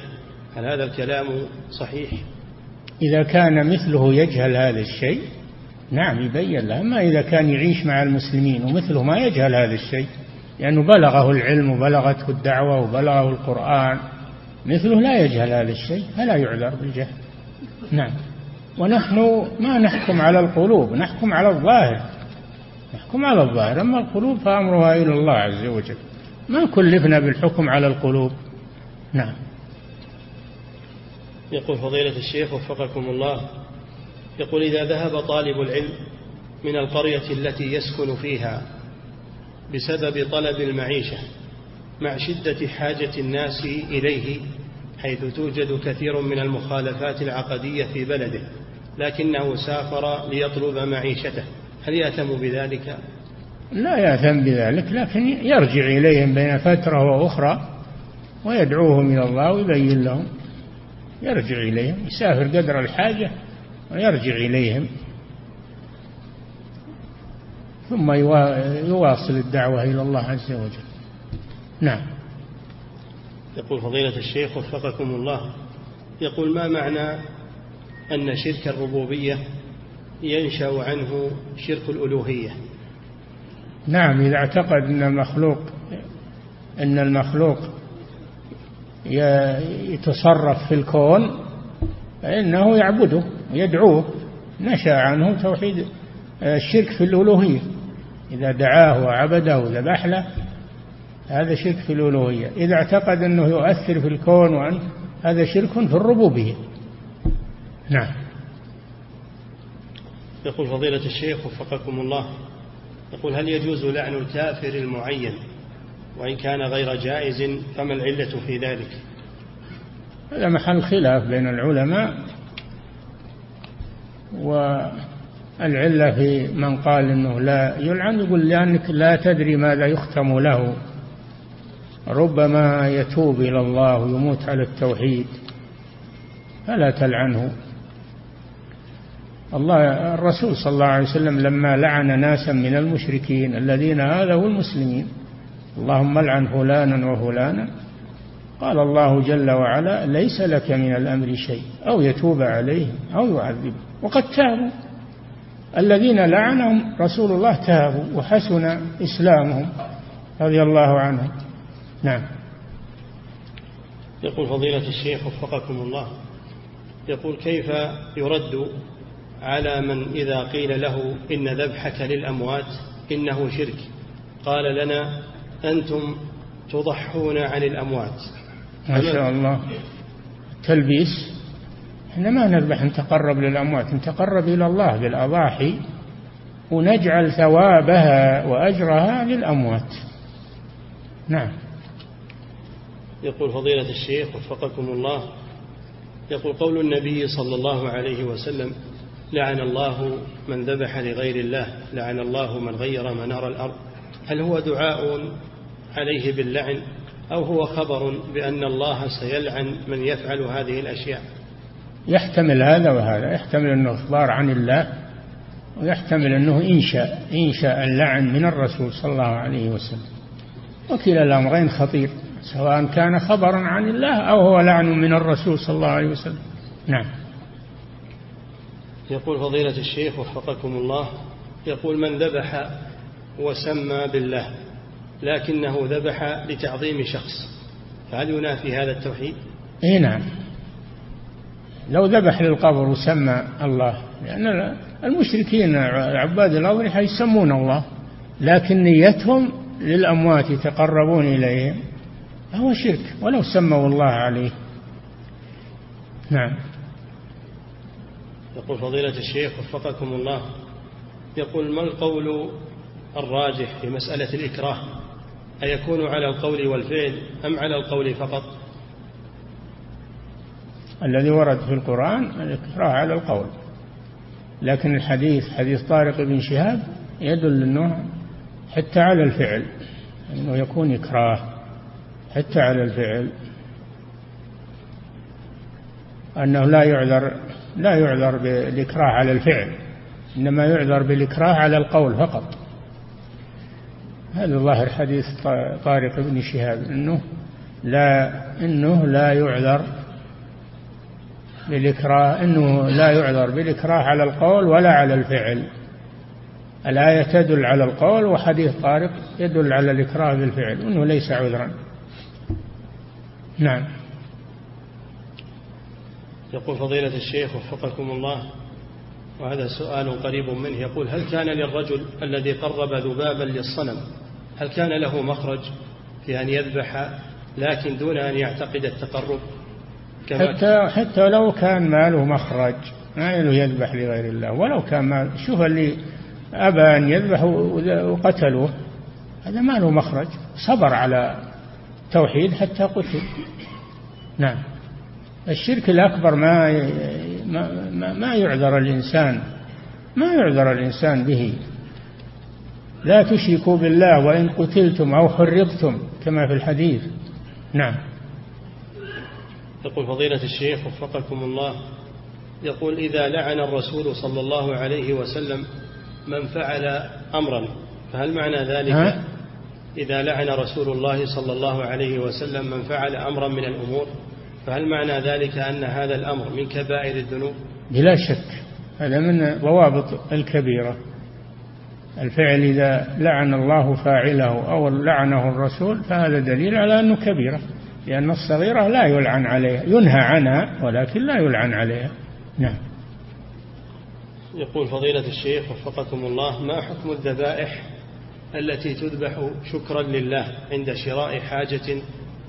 هل هذا الكلام صحيح؟ إذا كان مثله يجهل هذا الشيء نعم يبين له. أما إذا كان يعيش مع المسلمين ومثله ما يجهل هذا الشيء لأنه بلغه العلم وبلغته الدعوة وبلغه القرآن مثله لا يجهل هذا الشيء فلا يعذر بالجهل. نعم. ونحن ما نحكم على القلوب نحكم على الظاهر. نحكم على الظاهر. أما القلوب فأمرها إلى الله عز وجل. ما كلفنا بالحكم على القلوب. نعم. يقول فضيلة الشيخ وفقكم الله يقول إذا ذهب طالب العلم من القرية التي يسكن فيها بسبب طلب المعيشة مع شدة حاجة الناس إليه حيث توجد كثير من المخالفات العقدية في بلده لكنه سافر ليطلب معيشته هل يأثم بذلك؟ لا يأثم بذلك لكن يرجع إليهم بين فترة وأخرى ويدعوهم إلى الله ويبين لهم يرجع إليهم يسافر قدر الحاجة ويرجع إليهم. ثم يواصل الدعوة إلى الله عز وجل. نعم. يقول فضيلة الشيخ وفقكم الله يقول ما معنى أن شرك الربوبية ينشأ عنه شرك الألوهية؟ نعم إذا اعتقد أن المخلوق أن المخلوق يتصرف في الكون فإنه يعبده ويدعوه نشأ عنه توحيد الشرك في الألوهية. إذا دعاه وعبده وذبح له هذا شرك في الألوهية. إذا اعتقد أنه يؤثر في الكون وأن هذا شرك في الربوبية. نعم. يقول فضيلة الشيخ وفقكم الله يقول هل يجوز لعن الكافر المعين؟ وإن كان غير جائز فما العلة في ذلك؟ هذا محل خلاف بين العلماء والعلة في من قال إنه لا. يلعن يقول لأنك لا تدري ماذا يختم له. ربما يتوب إلى الله ويموت على التوحيد. فلا تلعنه. الله الرسول صلى الله عليه وسلم لما لعن ناسا من المشركين الذين آذوا المسلمين اللهم لعن فلانا وفلانا. قال الله جل وعلا ليس لك من الأمر شيء أو يتوب عليهم أو يعذب وقد تابوا. الذين لعنهم رسول الله تابوا وحسن إسلامهم رضي الله عنهم. نعم. يقول فضيلة الشيخ وفقكم الله يقول كيف يرد على من إذا قيل له إن ذبحك للأموات إنه شرك؟ قال لنا أنتم تضحون عن الأموات. ما شاء الله. تلبيس. إحنا ما نذبح نتقرب للأموات نتقرب إلى الله بالأضاحي ونجعل ثوابها وأجرها للأموات. نعم. يقول فضيلة الشيخ وفقكم الله يقول قول النبي صلى الله عليه وسلم لعن الله من ذبح لغير الله لعن الله من غير منار الأرض. هل هو دعاء عليه باللعن أو هو خبر بأن الله سيلعن من يفعل هذه الأشياء. يحتمل هذا وهذا يحتمل أنه إخبار عن الله ويحتمل أنه إنشاء إنشاء اللعن من الرسول صلى الله عليه وسلم. وكلا الأمرين خطير سواء كان خبرا عن الله أو هو لعن من الرسول صلى الله عليه وسلم. نعم. يقول فضيلة الشيخ وفقكم الله يقول من ذبح وسمى بالله لكنه ذبح لتعظيم شخص فهل ينافي هذا التوحيد؟ اي نعم. لو ذبح للقبر وسمى الله لأن المشركين عباد الأضرحة يسمون الله لكن نيتهم للأموات يتقربون إليهم هو شرك ولو سموا الله عليه. نعم. يقول فضيلة الشيخ وفقكم الله يقول ما القول الراجح في مسألة الإكراه؟ أيكون على القول والفعل أم على القول فقط؟ الذي ورد في القرآن الإكراه على القول. لكن الحديث حديث طارق بن شهاب يدل أنه حتى على الفعل أنه يكون إكراه حتى على الفعل. أنه لا يعذر لا يعذر بالإكراه على الفعل إنما يعذر بالإكراه على القول فقط. هذا ظاهر حديث طارق بن شهاب إنه لا إنه لا يعذر بالإكراه إنه لا يعذر بالإكراه على القول ولا على الفعل. الآية تدل على القول وحديث طارق يدل على الإكراه بالفعل إنه ليس عذرا. نعم. يقول فضيلة الشيخ وفقكم الله وهذا سؤال قريب منه يقول هل كان للرجل الذي قرب ذبابا للصنم هل كان له مخرج في أن يذبح لكن دون أن يعتقد التقرب؟ كما حتى, حتى لو كان ما له مخرج ما له يذبح لغير الله. ولو كان ما شوف اللي أبى أن يذبح وقتلوه هذا ما له مخرج. صبر على توحيد حتى قتل. نعم. الشرك الأكبر ما ما, ما يعذر الإنسان. ما يعذر الإنسان به. لا تشركوا بالله وإن قتلتم أو حرقتم كما في الحديث. نعم. يقول فضيلة الشيخ وفقكم الله يقول إذا لعن الرسول صلى الله عليه وسلم من فعل أمرا فهل معنى ذلك ها؟ إذا لعن رسول الله صلى الله عليه وسلم من فعل أمرا من الأمور؟ فهل معنى ذلك أن هذا الأمر من كبائر الذنوب؟ بلا شك. هذا من ضوابط الكبيرة. الفعل إذا لعن الله فاعله أو لعنه الرسول فهذا دليل على أنه كبيرة لأن الصغيرة لا يلعن عليها ينهى عنها ولكن لا يلعن عليها. نعم. يقول فضيلة الشيخ وفقكم الله ما حكم الذبائح التي تذبح شكرا لله عند شراء حاجة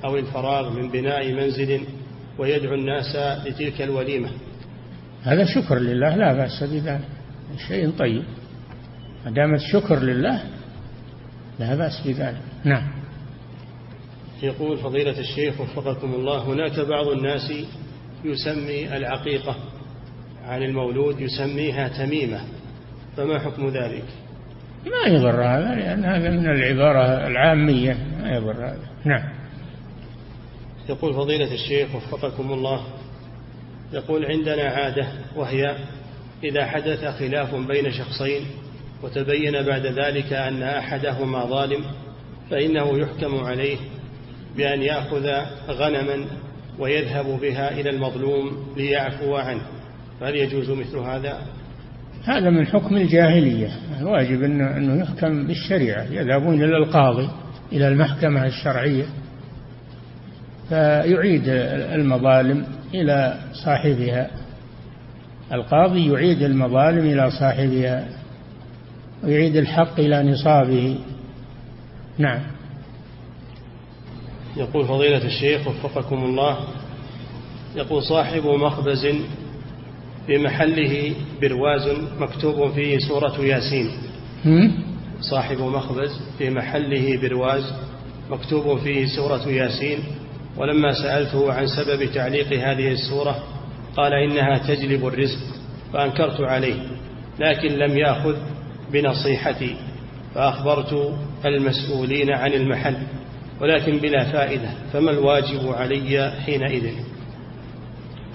أو الفراغ من بناء منزل ويدعو الناس لتلك الوليمة؟ هذا شكر لله لا بأس بذلك. شيء طيب. ما دامت شكر لله لا بأس بذلك. نعم. يقول فضيلة الشيخ وفقكم الله هناك بعض الناس يسمي العقيقة عن المولود يسميها تميمة. فما حكم ذلك؟ ما يضر هذا لأن هذا من العبارة العامية ما يضر هذا. نعم. يقول فضيلة الشيخ وفقكم الله يقول عندنا عادة وهي إذا حدث خلاف بين شخصين وتبين بعد ذلك أن أحدهما ظالم فإنه يحكم عليه بأن يأخذ غنما ويذهب بها إلى المظلوم ليعفو عنه. فهل يجوز مثل هذا؟ هذا من حكم الجاهلية. الواجب أنه يحكم بالشريعة. يذهبون إلى القاضي إلى المحكمة الشرعية فيعيد المظالم إلى صاحبها. القاضي يعيد المظالم إلى صاحبها. ويعيد الحق إلى نصابه. نعم. يقول فضيلة الشيخ وفقكم الله يقول صاحب مخبز في محله برواز مكتوب فيه سورة ياسين. صاحب مخبز في محله برواز مكتوب فيه سورة ياسين. ولما سألته عن سبب تعليق هذه السورة قال إنها تجلب الرزق فأنكرت عليه لكن لم يأخذ بنصيحتي فأخبرت المسؤولين عن المحل ولكن بلا فائدة فما الواجب علي حينئذ؟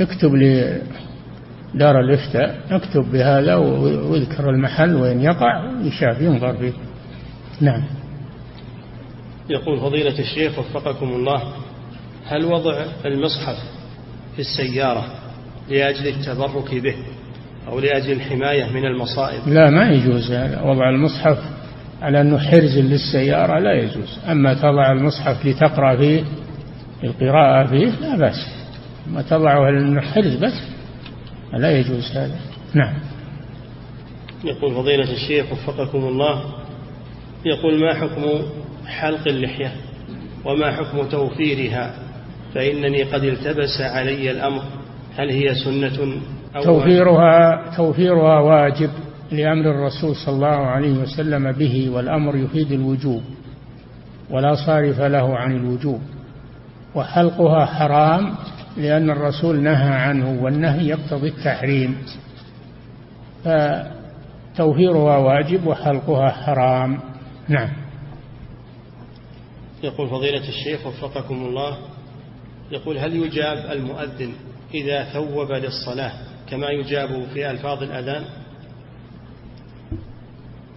اكتب لدار الإفتاء اكتب بهذا وأذكر المحل وين يقع يشاف ينظر فيه. نعم. يقول فضيلة الشيخ وفقكم الله هل وضع المصحف في السيارة لأجل التبرك به؟ أو لأجل الحماية من المصائب. لا ما يجوز وضع المصحف على أنه حرز للسيارة لا يجوز. أما تضع المصحف لتقرأ فيه القراءة فيه لا بأس. ما تضعه لأنه حرز بس لا يجوز هذا. نعم. يقول فضيلة الشيخ وفقكم الله يقول ما حكم حلق اللحية وما حكم توفيرها؟ فإنني قد التبس علي الأمر هل هي سنة توفيرها توفيرها واجب لأمر الرسول صلى الله عليه وسلم به والأمر يفيد الوجوب ولا صارف له عن الوجوب. وحلقها حرام لأن الرسول نهى عنه والنهي يقتضي التحريم. فتوفيرها واجب وحلقها حرام. نعم. يقول فضيلة الشيخ وفقكم الله يقول هل يجاب المؤذن إذا ثوب للصلاة؟ كما يجاب في ألفاظ الأذان؟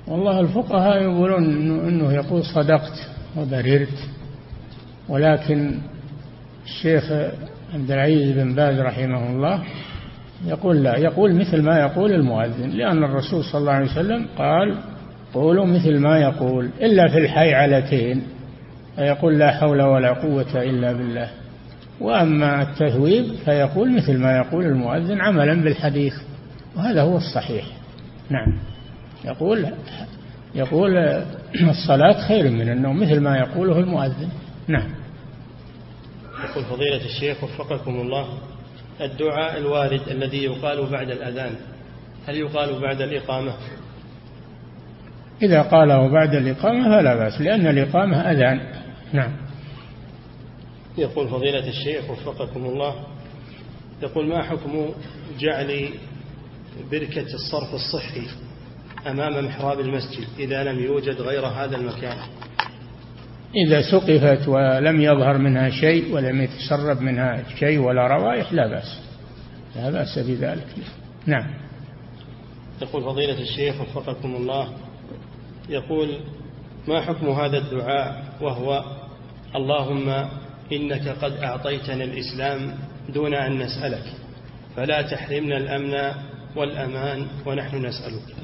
والله الفقهاء يقولون إنه, إنه يقول صدقت وبررت ولكن الشيخ عبد العزيز بن باز رحمه الله يقول لا يقول مثل ما يقول المؤذن لأن الرسول صلى الله عليه وسلم قال قولوا مثل ما يقول إلا في الحيعلتين فيقول لا حول ولا قوة إلا بالله. وأما التثويب فيقول مثل ما يقول المؤذن عملا بالحديث وهذا هو الصحيح. نعم. يقول يقول الصلاة خير من النوم مثل ما يقوله المؤذن. نعم. يقول فضيلة الشيخ وفقكم الله الدعاء الوارد الذي يقال بعد الأذان هل يقال بعد الإقامة؟ إذا قاله بعد الإقامة فلا بأس لأن الإقامة أذان. نعم. يقول فضيلة الشيخ وفقكم الله يقول ما حكم جعل بركة الصرف الصحي أمام محراب المسجد إذا لم يوجد غير هذا المكان؟ إذا سقفت ولم يظهر منها شيء ولم يتسرب منها شيء ولا روائح لا بأس لا بأس بذلك. نعم. يقول فضيلة الشيخ وفقكم الله يقول ما حكم هذا الدعاء وهو اللهم إنك قد أعطيتنا الإسلام دون أن نسألك فلا تحرمنا الأمن والأمان ونحن نسألك.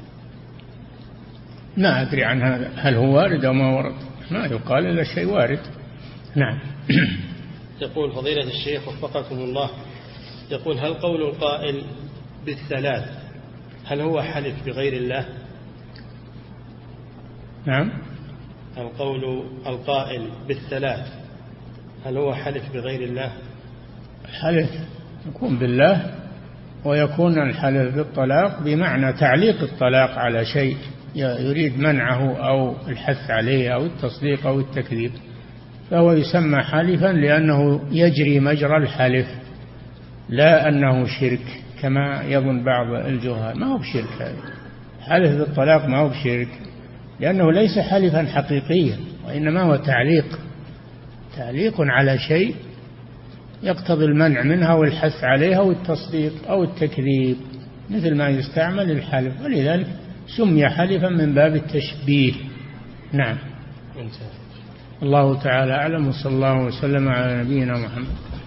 ما أدري عن هذا. هل هو وارد أو ما ورد ما يقال إلا شيء وارد. نعم. <coughs> يقول فضيلة الشيخ وفقكم الله يقول هل قول القائل بالثلاث هل هو حلف بغير الله؟ نعم. القول القائل بالثلاث هل هو حلف بغير الله؟ الحلف يكون بالله ويكون الحلف بالطلاق بمعنى تعليق الطلاق على شيء يريد منعه أو الحث عليه أو التصديق أو التكذيب. فهو يسمى حالفا لأنه يجري مجرى الحلف لا أنه شرك كما يظن بعض الجهال. ما هو بشرك هذا؟ حلف بالطلاق ما هو بشرك لأنه ليس حلفا حقيقيا وإنما هو تعليق. تعليق على شيء يقتضي المنع منها والحث عليها والتصديق أو التكذيب مثل ما يستعمل الحلف. ولذلك سمي حلفا من باب التشبيه. نعم. الله تعالى أعلم وصلى الله وسلم على نبينا محمد.